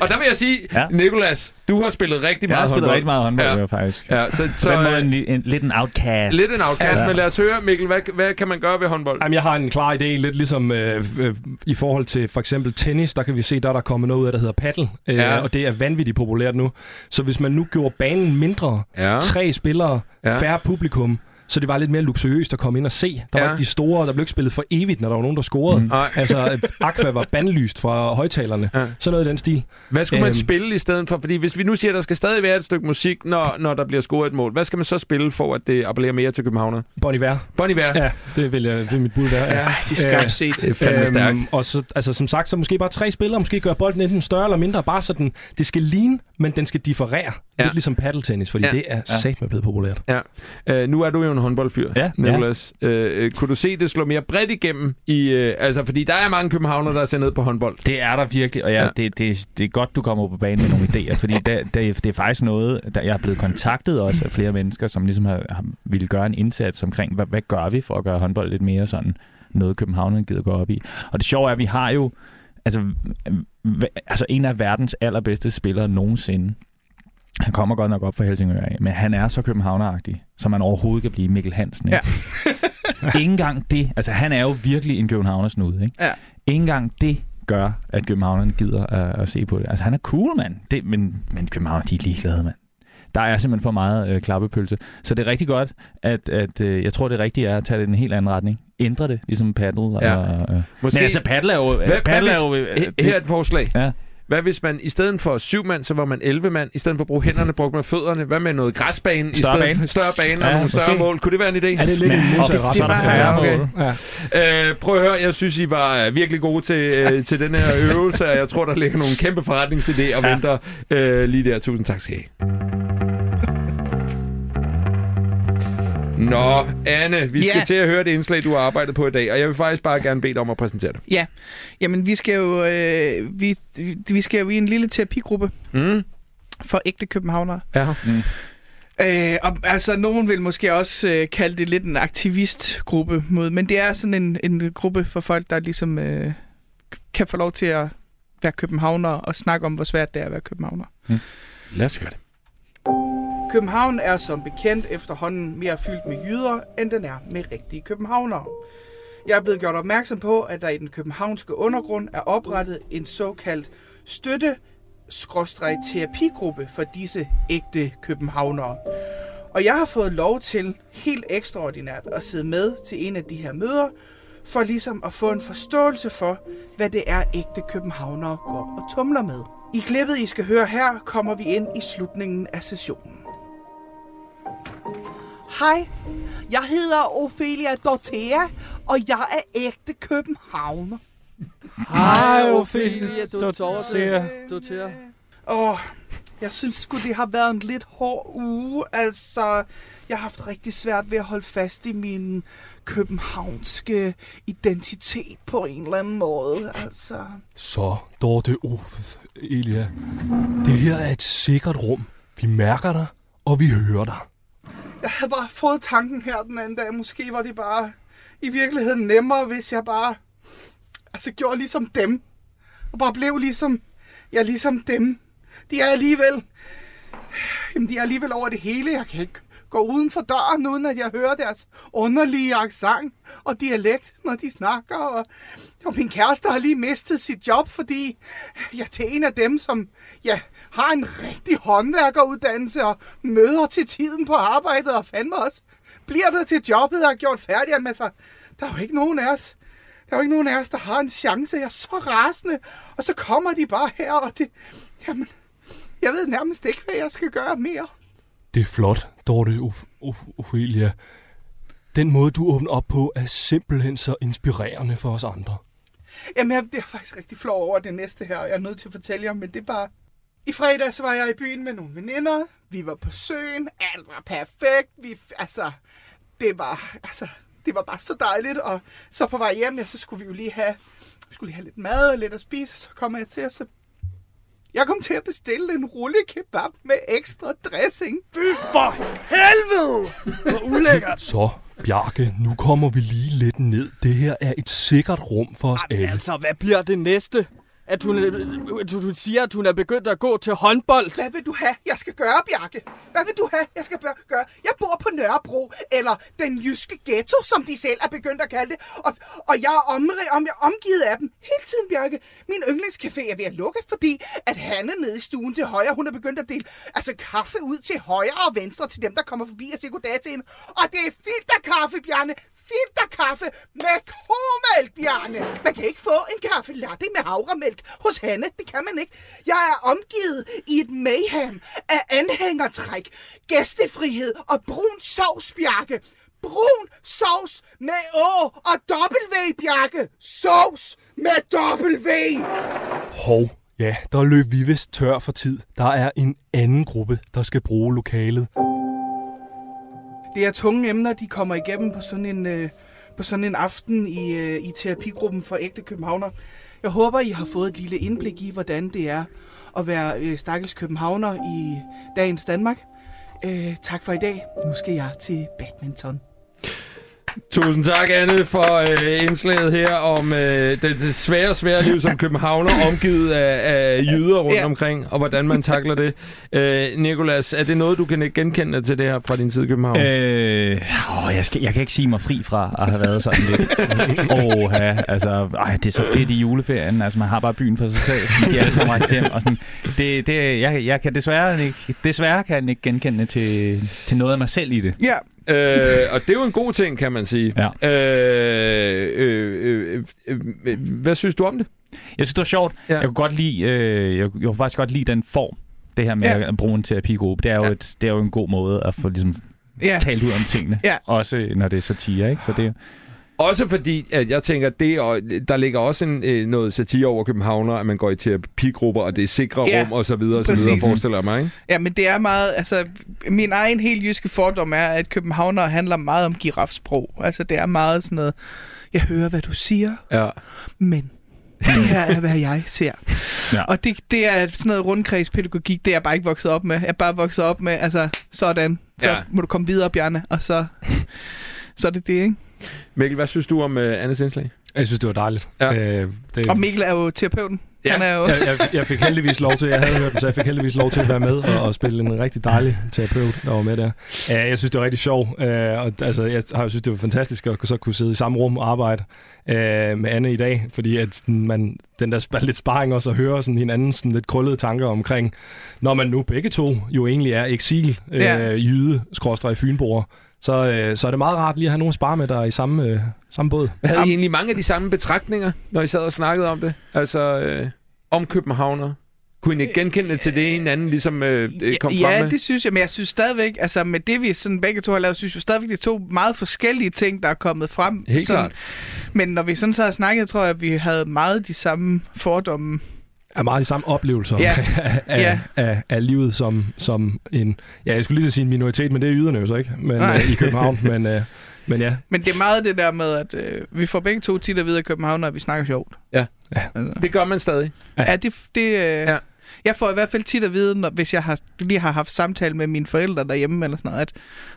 A: Og der vil jeg sige,
D: Ja.
A: Nikolas, du har spillet rigtig
D: Jeg
A: meget
D: har spillet
A: håndbold.
D: rigtig meget håndbold,
A: Ja.
D: faktisk.
A: Ja, så,
D: Så den måde
A: øh,
D: en, en, lidt en outcast.
A: lidt en afkast,
D: Ja.
A: men lad os høre, Mikkel, hvad, hvad kan man gøre ved håndbold?
B: Jamen, jeg har en klar idé, lidt ligesom øh, øh, i forhold til for eksempel tennis, der kan vi se, der er der kommet noget ud af, der hedder paddle, øh,
A: Ja.
B: og det er vanvittigt populært nu. Så hvis man nu gjorde banen mindre,
A: Ja.
B: tre spillere,
A: ja.
B: færre publikum, så det var lidt mere luksuriøst at komme ind og se. Der
A: Ja.
B: var ikke de store, der blev ikke spillet for evigt, når der var nogen, der scorede.
D: Mm.
B: Altså, at Aqua var bandlyst fra højtalerne.
A: Ja.
B: Ja. Sådan noget i den stil.
A: Hvad skulle man
B: Øhm.
A: spille i stedet for? Fordi hvis vi nu siger, at der skal stadig være et stykke musik, når, når der bliver scoret et mål, hvad skal man så spille for, at det appellerer mere til københavner?
B: Bon Iver.
A: Bon Iver.
B: Ja, det vil, jeg, det vil mit bud være. Ja.
C: Det er skarpt
B: Øh,
C: set.
A: Det er fandme stærkt.
B: og så, altså, som sagt, så måske bare tre spillere, måske gøre bolden enten større eller mindre, bare sådan, det skal ligne, men den skal differere.
A: Ja.
B: Ja. Lidt ligesom paddeltennis, fordi
A: Ja.
B: ja. det er
D: Ja.
B: satme blevet populært.
A: Uh, nu er du jo en håndboldfyr,
D: Ja,
A: Nicolas. Uh, kunne du se det slå mere bredt igennem? i uh, Altså, fordi der er mange københavner, der ser ned på håndbold.
D: Det er der virkelig, og ja,
A: Ja.
D: ja. Det, det, det er godt, du kommer på banen med nogle idéer, fordi det, det, det er faktisk noget, der jeg er blevet kontaktet også af flere mennesker, som ligesom har, har ville gøre en indsats omkring, hvad, hvad gør vi for at gøre håndbold lidt mere sådan noget, københavnerne gider gå op i. Og det sjove er, at vi har jo altså, altså en af verdens allerbedste spillere nogensinde. Han kommer godt nok op fra Helsingør af, men han er så københavneragtig, som man overhovedet kan blive Mikkel Hansen. Ikke? Ja. Ingen engang det. Altså, han er jo virkelig en københavnersnude, ikke?
C: Ja.
D: Ingen engang det gør, at københavnerne gider at, at se på det. Altså, han er cool, mand. Det, men, men københavner, de er ligeglade, mand. Der er simpelthen for meget øh, klappepølse. Så det er rigtig godt, at, at øh, jeg tror, det rigtige er at tage det i en helt anden retning. Ændre det, ligesom paddle.
A: Ja.
D: Og, øh.
A: Måske,
D: Men altså, paddle er jo...
A: Hvad-
D: paddle er jo øh,
A: her er et forslag.
D: Ja.
A: Hvad hvis man i stedet for syv mand, så var man 11 mand? I stedet for at bruge hænderne, brugte man fødderne. Hvad med noget græsbane? i
D: Større
A: stedet
D: bane.
A: Større bane og
D: Ja,
A: nogle større
D: måske.
A: mål. Kunne det være en idé?
B: Er det lidt
D: Men-
B: en
D: og det-
C: er bare-
A: okay.
B: Ja.
A: Øh, prøv at høre, jeg synes, I var øh, virkelig gode til, øh, til den her øvelse, og jeg tror, der ligger nogle kæmpe forretningsidéer og ja.
D: Ja.
A: venter øh, lige der. Tusind tak skal I have. Nå, Anne, vi skal
C: Ja.
A: til at høre det indslag, du har arbejdet på i dag, og jeg vil faktisk bare gerne bede dig om at præsentere det.
C: Ja, jamen vi skal jo, øh, vi, vi skal jo i en lille terapigruppe
A: Mm.
C: for ægte københavnere.
A: Ja.
C: Øh, og, altså, nogen vil måske også øh, kalde det lidt en aktivistgruppe, mod, men det er sådan en, en gruppe for folk, der ligesom øh, kan få lov til at være københavner og snakke om, hvor svært det er at være københavner.
A: Lad os høre det.
C: København er som bekendt efterhånden mere fyldt med jyder, end den er med rigtige københavnere. Jeg er blevet gjort opmærksom på, at der i den københavnske undergrund er oprettet en såkaldt støtte terapigruppe for disse ægte københavnere. Og jeg har fået lov til helt ekstraordinært at sidde med til en af de her møder, for ligesom at få en forståelse for, hvad det er ægte københavnere går og tumler med. I klippet, I skal høre her, kommer vi ind i slutningen af sessionen. Hej, jeg hedder Ophelia Dortea, og jeg er ægte københavner.
B: Hej, Ophelia,
E: til
C: Åh, jeg synes sgu, det har været en lidt hård uge. Altså, jeg har haft rigtig svært ved at holde fast i min københavnske identitet på en eller anden måde. Altså,
B: Så, Dorte Uffe, Elia. Det her er et sikkert rum. Vi mærker dig, og vi hører dig.
C: jeg havde bare fået tanken her den anden dag. Måske var det bare i virkeligheden nemmere, hvis jeg bare altså, gjorde ligesom dem. Og bare blev ligesom, ja, ligesom dem. De er alligevel, jamen, de er alligevel over det hele. Jeg kan ikke går uden for døren, uden at jeg hører deres underlige accent og dialekt, når de snakker. Og, og min kæreste har lige mistet sit job, fordi jeg til en af dem, som ja, har en rigtig håndværkeruddannelse og møder til tiden på arbejdet og fandme også bliver der til jobbet og er gjort færdig. Jamen, altså, der er jo ikke nogen af os, der er jo ikke nogen af os, der har en chance. Jeg er så rasende. Og så kommer de bare her, og det... Jamen, jeg ved nærmest ikke, hvad jeg skal gøre mere.
B: Det er flot, Dorte Uf- Uf- Ophelia. Den måde, du åbner op på, er simpelthen så inspirerende for os andre.
C: Jamen, jeg er faktisk rigtig flov over det næste her, og jeg er nødt til at fortælle jer, men det er bare... I fredags var jeg i byen med nogle veninder. Vi var på søen. Alt var perfekt. Vi, altså, det var, altså, det var bare så dejligt. Og så på vej hjem, ja, så skulle vi jo lige have, vi skulle lige have lidt mad og lidt at spise. Så kommer jeg til, og så... Jeg kom til at bestille en rulle kebab med ekstra dressing.
E: For helvede! Hvor ulækkert.
B: Så, Bjarke, nu kommer vi lige lidt ned. Det her er et sikkert rum for os alle.
E: Altså, hvad bliver det næste? At hun, at du, du siger, at hun er begyndt at gå til håndbold.
C: Hvad vil du have, jeg skal gøre, Bjarke? Hvad vil du have, jeg skal gøre? Jeg bor på Nørrebro, eller den jyske ghetto, som de selv er begyndt at kalde det. Og, og jeg er omrig, om, jeg er omgivet af dem hele tiden, Bjarke. Min yndlingscafé er ved at lukke, fordi at Hanne nede i stuen til højre, hun er begyndt at dele altså, kaffe ud til højre og venstre til dem, der kommer forbi og siger goddag til hende. Og det er filterkaffe, Bjarne. Filterkaffe med komælk, Bjarne. Man kan ikke få en kaffe latte med havremælk hos Hanne. Det kan man ikke. Jeg er omgivet i et mayhem af anhængertræk, gæstefrihed og brun sovs, Bjarke. Brun sovs med Å og W, Bjarke. Sovs med W.
B: Hov, ja, der løb vi vist tør for tid. Der er en anden gruppe, der skal bruge lokalet.
C: Det er tunge emner, de kommer igennem på sådan en, øh, på sådan en aften i, øh, i terapigruppen for ægte københavner. Jeg håber, I har fået et lille indblik i, hvordan det er at være øh, stakkels københavner i dagens Danmark. Øh, tak for i dag. Nu skal jeg til badminton.
A: Tusind tak, Anne, for øh, indslaget her om øh, det, det svære, svære liv som københavner, omgivet af, af jyder rundt
C: Ja.
A: omkring, og hvordan man takler det. Øh, Nikolas, er det noget, du kan genkende til det her fra din tid i København?
D: Øh, åh, jeg, skal, jeg kan ikke sige mig fri fra at have været sådan lidt. Åh, ja, altså, ej, det er så fedt i juleferien. Altså, man har bare byen for sig selv. De er alle sammen rejst hjem. Og sådan. Det, det, jeg, jeg kan desværre ikke, desværre kan jeg ikke genkende til, til noget af mig selv i det.
C: Ja,
A: Øh, og det er jo en god ting, kan man sige.
D: Ja.
A: Øh, øh, øh, øh, øh, hvad synes du om det?
D: Jeg synes, det var sjovt.
A: Ja.
D: Jeg kunne godt lide, øh, jeg, jeg kunne faktisk godt lide den form, det her med
C: ja.
D: at bruge en terapigruppe. Det er, jo
C: Ja.
D: et, det er jo en god måde at få ligesom,
C: ja.
D: talt ud om tingene.
C: Ja.
D: Også når det er satire, ikke? Så det,
A: Også fordi, at jeg tænker, det og der ligger også en, øh, noget satire over københavner, at man går i terapigrupper, og det er sikre
C: Ja,
A: rum, og så videre, og så videre, forestiller jeg mig, ikke?
C: ja, men det er meget... Altså, min egen helt jyske fordom er, at københavner handler meget om girafsprog. Altså, det er meget sådan noget... Jeg hører, hvad du siger,
A: Ja.
C: men det her er, hvad jeg ser.
D: Ja.
C: Og det, det er sådan noget rundkredspædagogik, det er jeg bare ikke vokset op med. Jeg er bare vokset op med, altså sådan, så
A: ja.
C: må du komme videre, Bjarne, og så, så er det det, ikke?
A: Mikkel, hvad synes du om uh, Annes indslag?
B: Jeg synes, det var dejligt.
A: Ja.
B: Øh, det,
C: Og Mikkel er jo terapeuten.
A: Ja.
C: Han er jo...
B: jeg, jeg, jeg fik heldigvis lov til, jeg havde hørt den, så jeg fik heldigvis lov til at være med og, og spille en rigtig dejlig terapeut, der var med der. Uh, jeg synes, det var rigtig sjovt, uh, og altså, jeg har jo synes, det var fantastisk at så kunne sidde i samme rum og arbejde uh, med Anne i dag, fordi at sådan, man, den der sp- lidt sparring også at høre sådan hinanden sådan lidt krøllede tanker omkring, når man nu begge to jo egentlig er eksil, uh,
C: Ja.
B: jyde, skråstrej fynboer, så, øh, så er det meget rart lige at have nogen at spare med, der er i samme, øh, samme båd.
A: Havde I egentlig mange af de samme betragtninger, når I sad og snakkede om det? Altså, øh, om københavner? Kunne I genkende det til det, hinanden ligesom øh, kom
C: ja,
A: frem med?
C: det synes jeg, men jeg synes stadigvæk, altså med det vi sådan begge to har lavet, synes jeg stadigvæk, det er to meget forskellige ting, der er kommet frem.
A: Helt
C: sådan,
A: klart.
C: Men når vi sådan så har snakket, tror jeg, at vi havde meget de samme fordomme.
B: Er meget de samme oplevelser
C: Ja.
B: af, af,
C: Ja.
B: af, af livet som, som en, ja, jeg skulle lige så sige en minoritet, men det er yderne jo så ikke, men, øh, i København, men, øh, men ja.
C: Men det er meget det der med, at øh, vi får begge to tit at vide af København, at vi snakker sjovt.
A: Ja.
B: Ja.
C: Altså,
A: Det gør man stadig.
C: ja, det, det, øh,
A: Ja.
C: ja. Jeg får i hvert fald tit at vide, når, hvis jeg har, lige har haft samtale med mine forældre derhjemme, eller sådan noget, at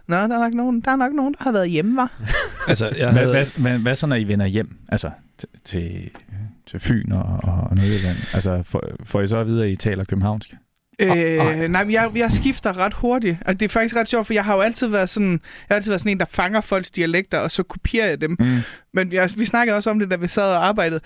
C: Nå, der er nok nogen, der, er nok nogen, der har været hjemme, var.
B: Altså, jeg
D: Hvad,
B: havde,
D: hvad, hvad, hvad så, når I vender hjem? Altså, til, til Fyn og, og, og Nordjylland? Altså, får, får I så at vide, at I taler københavnsk?
C: Øh,
B: nej.
C: nej, men jeg, jeg skifter ret hurtigt. Altså, det er faktisk ret sjovt, for jeg har jo altid været sådan, jeg har altid været sådan en, der fanger folks dialekter, og så kopierer jeg dem.
D: Mm.
C: Men jeg, vi snakkede også om det, da vi sad og arbejdede.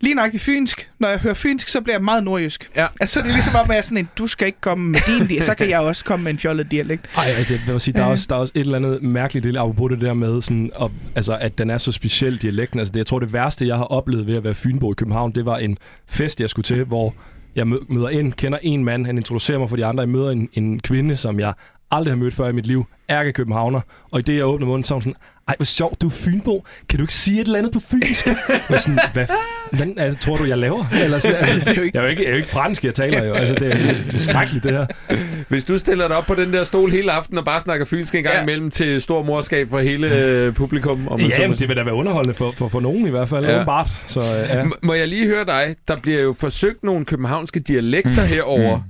C: Lige i fynsk. Når jeg hører fynsk, så bliver jeg meget nordjysk.
A: Ja.
C: Altså, så er det ligesom om, at jeg er sådan en, du skal ikke komme med din dialekt, så kan jeg også komme med en fjollet dialekt.
B: ej, ej, det vil sige, der, er også, der er også et eller andet mærkeligt lille apropos det der med, sådan, at, altså, at den er så speciel, dialekten. Altså, det, jeg tror, det værste, jeg har oplevet ved at være fynbo i København, det var en fest, jeg skulle til, hvor jeg mø- møder ind, kender en mand, han introducerer mig for de andre, jeg møder en, en kvinde, som jeg aldrig har mødt før i mit liv, ærke københavner, og i det, jeg åbner munden, så er hun sådan, ej, hvor sjovt, du er fynbo. Kan du ikke sige et eller andet på fynsk? Og sådan, hvad f- hvad altså, tror du, jeg laver? Eller sådan, altså,
C: Det er jo ikke-
B: jeg, er jo ikke, jeg er jo ikke fransk, jeg taler jo. Altså, det, er, det er skrækkeligt, det her.
A: Hvis du stiller dig op på den der stol hele aften og bare snakker fynsk en gang
C: Ja.
A: imellem til stor morskab for hele øh, publikum. Om man så
B: Ja, men det vil da være underholdende for, for, for nogen i hvert fald,
A: Ja.
B: åbenbart. Så øh, ja.
A: M- Må jeg lige høre dig? Der bliver jo forsøgt nogle københavnske dialekter herover.
D: Mm.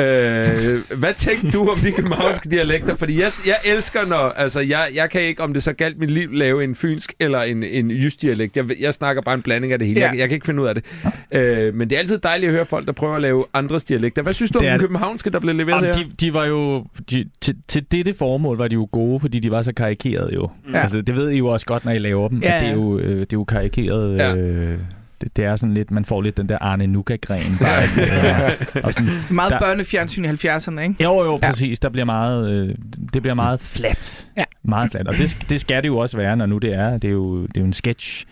A: Øh, hvad tænkte du om de københavnske dialekter? Fordi jeg, jeg elsker, når... Altså, jeg, jeg kan ikke, om det så galt mit liv, lave en fynsk eller en, en jysk dialekt. Jeg, jeg snakker bare en blanding af det hele.
C: Ja.
A: Jeg, jeg kan ikke finde ud af det. Øh, men det er altid dejligt at høre folk, der prøver at lave andres dialekter. Hvad synes du om
D: Det er
A: den
D: det.
A: københavnske, der blev leveret her?
D: Jamen, de, de var jo... De, til, til dette formål var de jo gode, fordi de var så karikerede jo.
C: Ja.
D: Altså, det ved I jo også godt, når I laver dem.
C: Ja,
D: at det er jo, øh, det er jo karikeret...
A: Ja.
D: Øh, det, det, er sådan lidt... Man får lidt den der Arne Nuka-gren. Bare, øh, og sådan,
C: Meget
D: Der-
C: børnefjernsyn i 70'erne, ikke?
D: Jo, jo,
C: Ja.
D: præcis. Der bliver meget, øh, det bliver meget flat.
C: Ja.
D: Meget flat. Og det, det skal det jo også være, når nu det er. Det er jo, det er jo en sketch.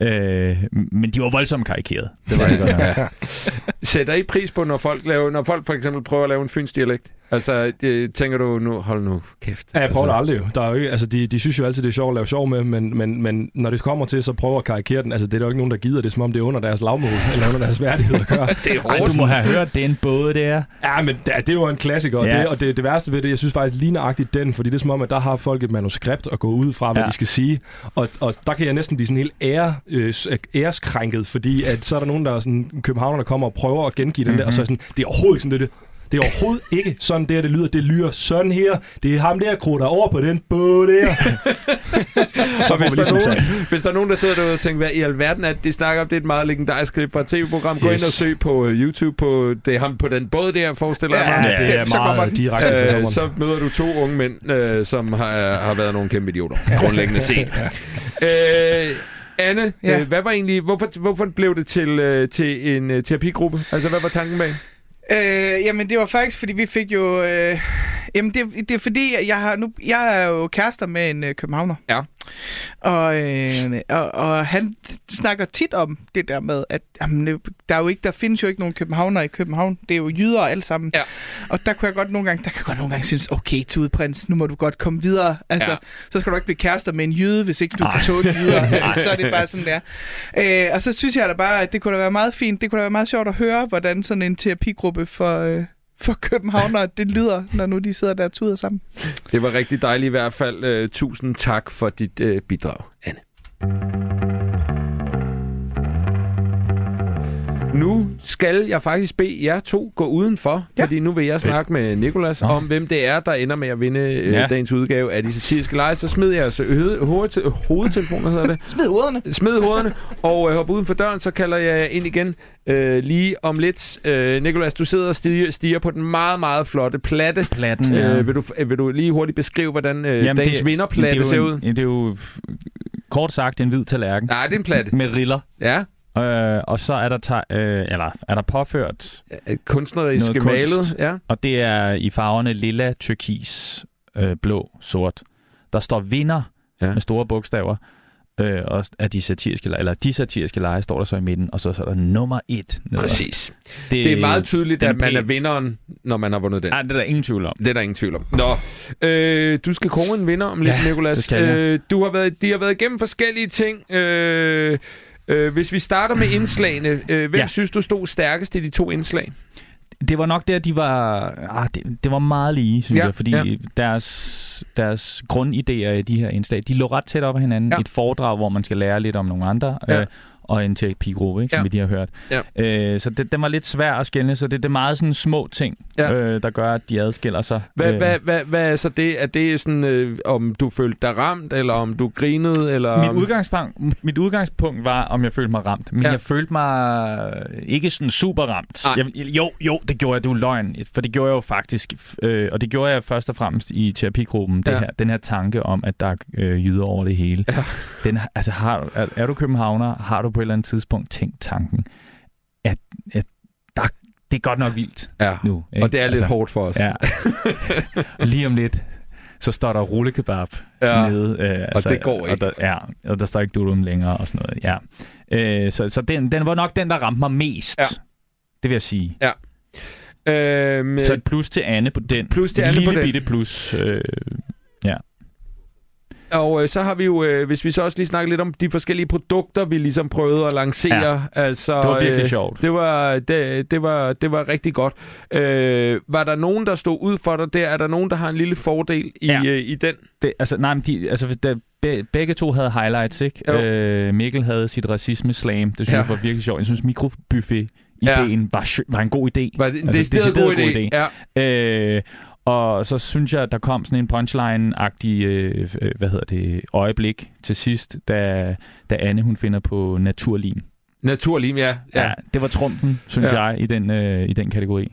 D: Øh, men de var voldsomt karikeret. Det var det godt nok.
A: Sætter I pris på, når folk, laver, når folk for eksempel prøver at lave en fynsk dialekt? Altså, det, tænker du nu, hold nu kæft.
B: Ja, jeg prøver
A: altså,
B: det aldrig jo. Der er jo ikke, altså, de, de synes jo altid, det er sjovt at lave sjov med, men, men, men når det kommer til, så prøver at karikere den. Altså, det er der jo ikke nogen, der gider det, er som om det er under deres lavmål, eller under deres værdighed at gøre.
A: Det er
D: Ej, du må have hørt den både der.
B: Ja, men det, det er jo en klassiker, og,
D: Ja.
B: det, og det, det værste ved det, jeg synes faktisk lige nøjagtigt den, fordi det er som om, at der har folk et manuskript at gå ud fra, hvad
D: Ja.
B: de skal sige, og, og der kan jeg næsten blive sådan helt ære, øh, æreskrænket, fordi at så er der nogen, der er sådan, københavner, der kommer og prøver at gengive den der, og så er jeg sådan, det er overhovedet ikke sådan, det er det. Det er overhovedet ikke sådan der, det lyder. Det lyder sådan her. Det er ham der, krutter over på den båd der.
A: Så hvis,
B: vi
A: der
B: ligesom
A: er nogen, hvis der er nogen, der sidder derude og tænker, hvad i alverden er det, de snakker om, det er et meget legendarisk klip fra et tv-program. Gå
B: Yes.
A: ind og søg på uh, YouTube på det er ham på den båd der, forestiller jeg mig.
B: Ja, det er
C: så kommer
B: meget
C: den.
B: direkte
A: Øh, så møder du to unge mænd, øh, som har, har været nogle kæmpe idioter, grundlæggende set. øh, Anne,
C: Ja.
A: øh, hvad var egentlig, hvorfor, hvorfor blev det til, øh, til en øh, terapigruppe? Altså, hvad var tanken bag?
C: Øh, jamen, det var faktisk, fordi vi fik jo... Øh, jamen, det, det er fordi, jeg, har nu, jeg er jo kærester med en øh, københavner.
A: Ja.
C: Og, øh, og, og han snakker tit om det der med, at jamen, der, er jo ikke, der findes jo ikke nogen københavner i København. Det er jo jyder alle sammen.
A: Ja.
C: Og der kunne jeg godt nogle gange, der kan godt nogle gange synes, okay, Tudeprins, nu må du godt komme videre. Altså,
A: Ja.
C: ja. så skal du ikke blive kærester med en jyde, hvis ikke du kan tåle jyder. altså, så er det bare sådan der. Øh, og så synes jeg da bare, at det kunne da være meget fint. Det kunne da være meget sjovt at høre, hvordan sådan en terapigruppe for, øh, for københavnere, det lyder, når nu de sidder der og tuder sammen.
A: Det var rigtig dejligt i hvert fald. Øh, tusind tak for dit øh, bidrag, Anne. Nu skal jeg faktisk bede jer to gå udenfor, ja. fordi nu vil jeg snakke med Nikolas om, hvem det er, der ender med at vinde ja.
D: Ja.
A: dagens udgave af de satiriske lege. Så smid jeres hø- hoved- hovedtelefoner, hedder det.
C: Smid hovederne.
A: Smid hovederne, og øh, hop uden for døren, så kalder jeg jer ind igen øh, lige om lidt. Øh, Nikolas, du sidder og stiger, stiger på den meget, meget flotte platte.
D: Platten, ja.
A: Øh, vil, du, øh, vil du lige hurtigt beskrive, hvordan øh,
D: Jamen,
A: dagens
D: det-
A: vinderplatte
D: det er
A: ser
D: jo
A: ud?
D: en, Det er jo kort sagt en hvid tallerken
A: Nej, det er en platte.
D: med riller.
A: Ja,
D: Øh, og så er der, ta- øh, eller er der påført,
A: øh, kunstneriske
D: Noget kunst.
A: malet. Ja.
D: og det er i farverne lilla, turkis, øh, blå, sort. Der står vinder
A: Ja.
D: med store bogstaver. Øh, og af de satiriske lege, eller de satiriske lege står der så i midten, og så, så er der nummer et. nederst.
A: Præcis. Det er meget tydeligt, at man er vinderen, når man har vundet den.
D: Nej, det er der ingen tvivl om.
A: Det er der ingen tvivl om. Nå, øh, du skal kåre en vinder om lidt,
D: Ja,
A: Nicolas.
D: det.
A: Øh, du har været, de har været igennem forskellige ting. Øh, øh, hvis vi starter med indslagene, øh, hvem ja. Synes du stod stærkest i de to indslag?
D: Det var nok der, de var... Ah, det, det var meget lige, synes
A: Ja,
D: jeg, fordi
A: ja.
D: deres, deres grundidéer i de her indslag, de lå ret tæt op ad hinanden.
A: Ja.
D: Et foredrag, hvor man skal lære lidt om nogle andre,
A: ja.
D: øh, og en terapigruppe, ikke, som
A: Ja.
D: vi lige har hørt.
A: Ja.
D: Øh, så det, den var lidt svær at skille, så det, det er meget sådan små ting,
A: Ja.
D: øh, der gør, at de adskiller sig.
A: Hvad,
D: Øh,
A: hvad, hvad, hvad er så det? Er det sådan, øh, om du følte dig ramt, eller om du grinede? Eller
D: Mit
A: om...
D: udgangspunkt, mit udgangspunkt var, om jeg følte mig ramt. Men
A: Ja.
D: jeg følte mig ikke sådan super ramt. Jeg, jo, jo, det gjorde jeg. Det jo løgn. For det gjorde jeg jo faktisk. Øh, og det gjorde jeg først og fremmest i terapigruppen. Det
A: Ja.
D: her, den her tanke om, at der er øh, jyder over det hele.
A: Ja.
D: Den, altså, har, er, er du københavner, har du på et eller andet tidspunkt tænkt tanken, at, at der, det er godt nok vildt
A: Ja,
D: nu. Ikke?
A: og det er lidt hårdt for os.
D: Ja. Lige om lidt, så står der rullekebab
A: Ja.
D: nede. Øh, altså,
A: det går
D: Og
A: ikke.
D: der, ja, og der står ikke dudum længere og sådan noget. Ja. Øh, så så den, den var nok den, der ramte mig mest.
A: Ja.
D: Det vil jeg sige.
A: Øhm,
D: Så et plus til Anne på den.
A: Plus til Anne på
D: lille
A: den.
D: bitte plus. Øh,
A: Og øh, så har vi jo, øh, hvis vi så også lige snakker lidt om de forskellige produkter, vi ligesom prøvede at lancere. Ja. Altså,
D: det var virkelig
A: øh,
D: sjovt.
A: Det var, det, det, var, det var rigtig godt. Øh, var der nogen, der stod ud for dig der? Er der nogen, der har en lille fordel i,
D: Ja.
A: øh, i den?
D: Det, altså, nej, men de, altså, der, be, begge to havde highlights, ikke?
A: Jo.
D: Øh, Mikkel havde sit racisme-slam. Det synes
A: Ja.
D: ja. jeg var virkelig sjovt. Jeg synes, mikrobuffet ideen var, sjø- var en god idé.
A: Var det en
D: Altså,
A: decideret god
D: decideret
A: idé?
D: god
A: Ja.
D: Øh, og så synes jeg, at der kom sådan en punchline-agtig, øh, øh, hvad hedder det, øjeblik til sidst, da, da Anne hun finder på naturlim.
A: Naturlim, ja. ja.
D: Ja. det var trumfen, synes
A: ja.
D: jeg, i den, øh, i den kategori.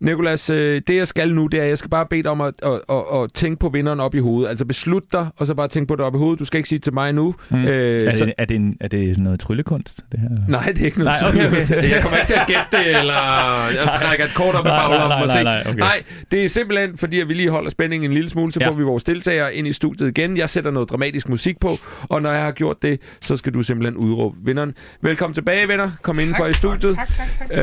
A: Nikolas, øh, det jeg skal nu, det er, at jeg skal bare bede dig om at, at, at, at tænke på vinderen op i hovedet. Altså beslut dig, og så bare tænke på det op i hovedet. Du skal ikke sige til mig nu.
D: Mm.
A: Øh,
D: er,
A: så-
D: det, er, det en, er det sådan noget tryllekunst, det her?
A: Nej, det er ikke noget.
D: Nej, okay, okay.
A: Jeg kommer ikke til at gætte det, eller jeg trækker et kort op i
D: Nej, nej,
A: baglommen
D: nej,
A: og se.
D: nej, nej, okay.
A: Nej, det er simpelthen, fordi at vi lige holder spændingen en lille smule, så
D: Ja.
A: får vi vores deltagere ind i studiet igen. Jeg sætter noget dramatisk musik på, og når jeg har gjort det, så skal du simpelthen udråbe vinderen. Velkommen tilbage, venner. Kom indenfor i studiet.
C: Tak, tak, tak.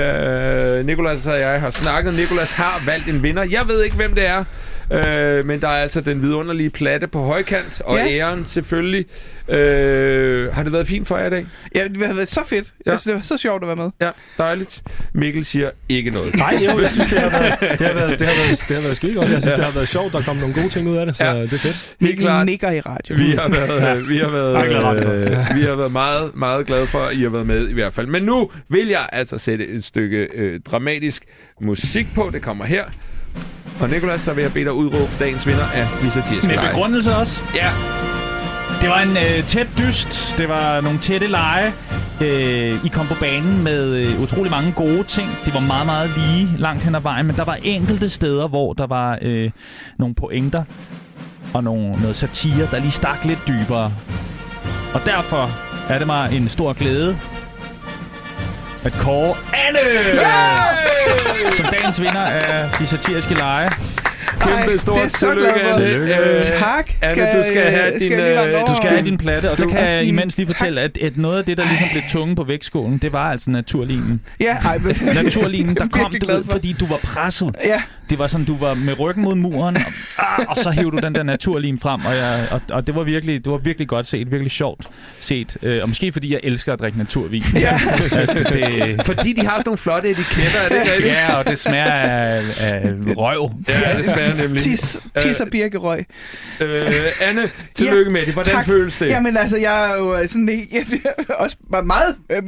A: Øh, Nikolas og jeg har snakket. Nikolas har valgt en vinder. Jeg ved ikke, hvem det er, øh, men der er altså den vidunderlige platte på højkant, og
C: Ja.
A: æren selvfølgelig. Øh, har det været fint for jer i dag?
C: Ja, det har været så fedt.
A: Ja.
C: Jeg synes, det var så sjovt at være med.
A: Ja, dejligt. Mikkel siger ikke noget.
B: Nej, jo, jeg synes, det har været, det har været, det har været, det har været skide godt. Jeg synes,
A: Ja.
B: det har været sjovt. Der kom nogle gode ting ud af det, så
A: Ja.
B: det er fedt.
A: Helt klart.
C: nikker i radio.
A: Vi har været, øh, vi har været, øh, vi har været meget, meget glade for, at I har været med i hvert fald. Men nu vil jeg altså sætte et stykke øh, dramatisk musik på. Det kommer her. Og Nikolas, så vil jeg bede dig udråbe dagens vinder af de satiriske
D: Med
A: lege.
D: begrundelse også.
A: Ja,
D: Det var en øh, tæt dyst. Det var nogle tætte lege. Øh, I kom på banen med øh, utrolig mange gode ting. Det var meget, meget lige langt hen ad vejen, men der var enkelte steder, hvor der var øh, nogle pointer og nogle, noget satire, der lige stak lidt dybere. Og derfor er det mig en stor glæde at kåre Anne som dagens vinder af de satiriske lege.
A: kæmpe
C: Ej,
A: stort tillykke. Anne. Øh,
C: Tak.
A: Anne, du skal have din,
C: skal være
A: øh,
D: Du skal have din platte, og så kan jeg imens lige fortælle, at, at noget af det, der ligesom blev tungen på vægtskålen, det var altså naturlimen.
C: Ja, ej, men...
D: Naturlimen, der
C: er
D: kom du fordi du var presset.
C: Ja,
D: det var sådan, du var med ryggen mod muren, og, ah, og så hævde du den der naturlim frem, og, jeg, og, og det var virkelig, det var virkelig godt set, virkelig sjovt set. Øh, og måske fordi jeg elsker at drikke naturvin.
C: Ja.
D: At det,
A: Fordi de har sådan nogle flotte etiketter, er det ikke rigtigt?
D: ja, og det smager af, af røv.
A: Ja, det smager nemlig.
C: Tis, tis og birkerøg.
A: Øh, Anne, tillykke med det. Hvordan
C: tak.
A: føles det?
C: Jamen altså, jeg er jo sådan, jeg er også var meget øh,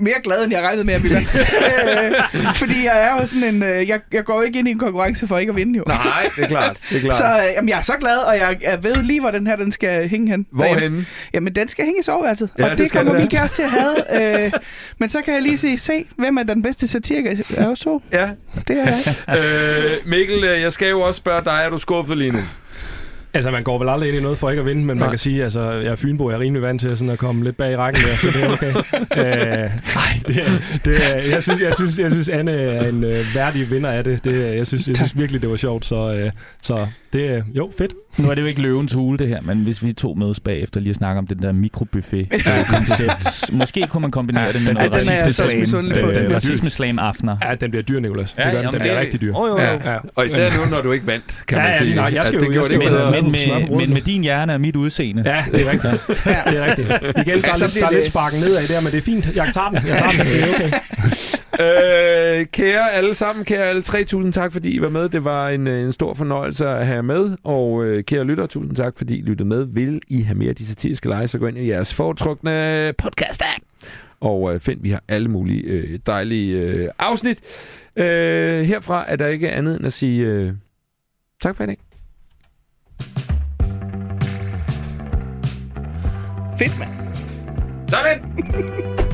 C: mere glad, end jeg regnede med, at var. øh, fordi jeg er jo sådan en, øh, jeg, jeg går ikke ind i en konkurrence for ikke at vinde jo.
A: Nej, det er klart. Det er klart.
C: Så øh, jamen, jeg er så glad, og jeg, jeg ved lige, hvor den her den skal hænge hen. derhjemme.
A: Hvorhenne?
C: Jamen, den skal hænge i soveværelset.
A: Ja,
C: og
A: det
C: det, kommer min kæreste til at have. Øh, men så kan jeg lige se, se, hvem er den bedste satiriker af os to.
A: Ja.
C: Det er jeg.
A: Øh, Mikkel, øh, jeg skal jo også spørge dig, er du skuffet lige nu?
B: Altså, man går vel aldrig ind i noget for ikke at vinde, men
A: Nej.
B: man kan sige, altså, jeg er Fynbo, jeg er rimelig vant til sådan at komme lidt bag i rækken der, så det er okay. øh, nej, det, er- det, er- jeg, synes, jeg, synes, jeg synes, Anne er en øh, værdig vinder af det. det jeg, synes, jeg synes virkelig, det var sjovt, så, øh, så det er jo fedt.
D: Nu er det jo ikke løvens hule, det her, men hvis vi to mødes bagefter lige at snakke om den der mikrobuffet-koncept, måske kunne man kombinere
B: Ja,
D: det med
B: den-
D: noget racisme-slam.
C: Den
D: Øh, Racisme-slam-aftener.
B: Ja, den bliver dyr, Nicolas. Det
D: Ja,
B: gør den. Den bliver
D: det-
B: rigtig dyr.
E: Åh, jo, jo.
B: Ja, ja.
A: Og især nu, når du ikke vandt, kan
B: Ja,
A: man
B: ja,
A: sige.
B: nej, jeg skal
A: At
B: jo-
A: det.
D: Men,
B: på
D: med, men med din hjerne og mit udseende.
B: Ja, det er rigtigt.
C: Ja.
B: Det er rigtigt. Igen, der, er lidt, der er
C: det-
B: lidt sparken nedad der, men det er fint. Jeg tager den. Jeg tager den. Det er okay.
A: Øh, kære alle sammen, kære alle tre, tusind tak, fordi I var med. Det var en, øh, en stor fornøjelse at have jer med. Og øh, kære lytter, tusind tak, fordi I lyttede med. Vil I have mere af de satiriske lege, så gå ind i jeres foretrukne podcast-app. Og øh, find, vi har alle mulige øh, dejlige øh, afsnit. Øh, herfra er der ikke andet end at sige øh, tak for i dag.
C: Fedt, mand.
A: Sådan!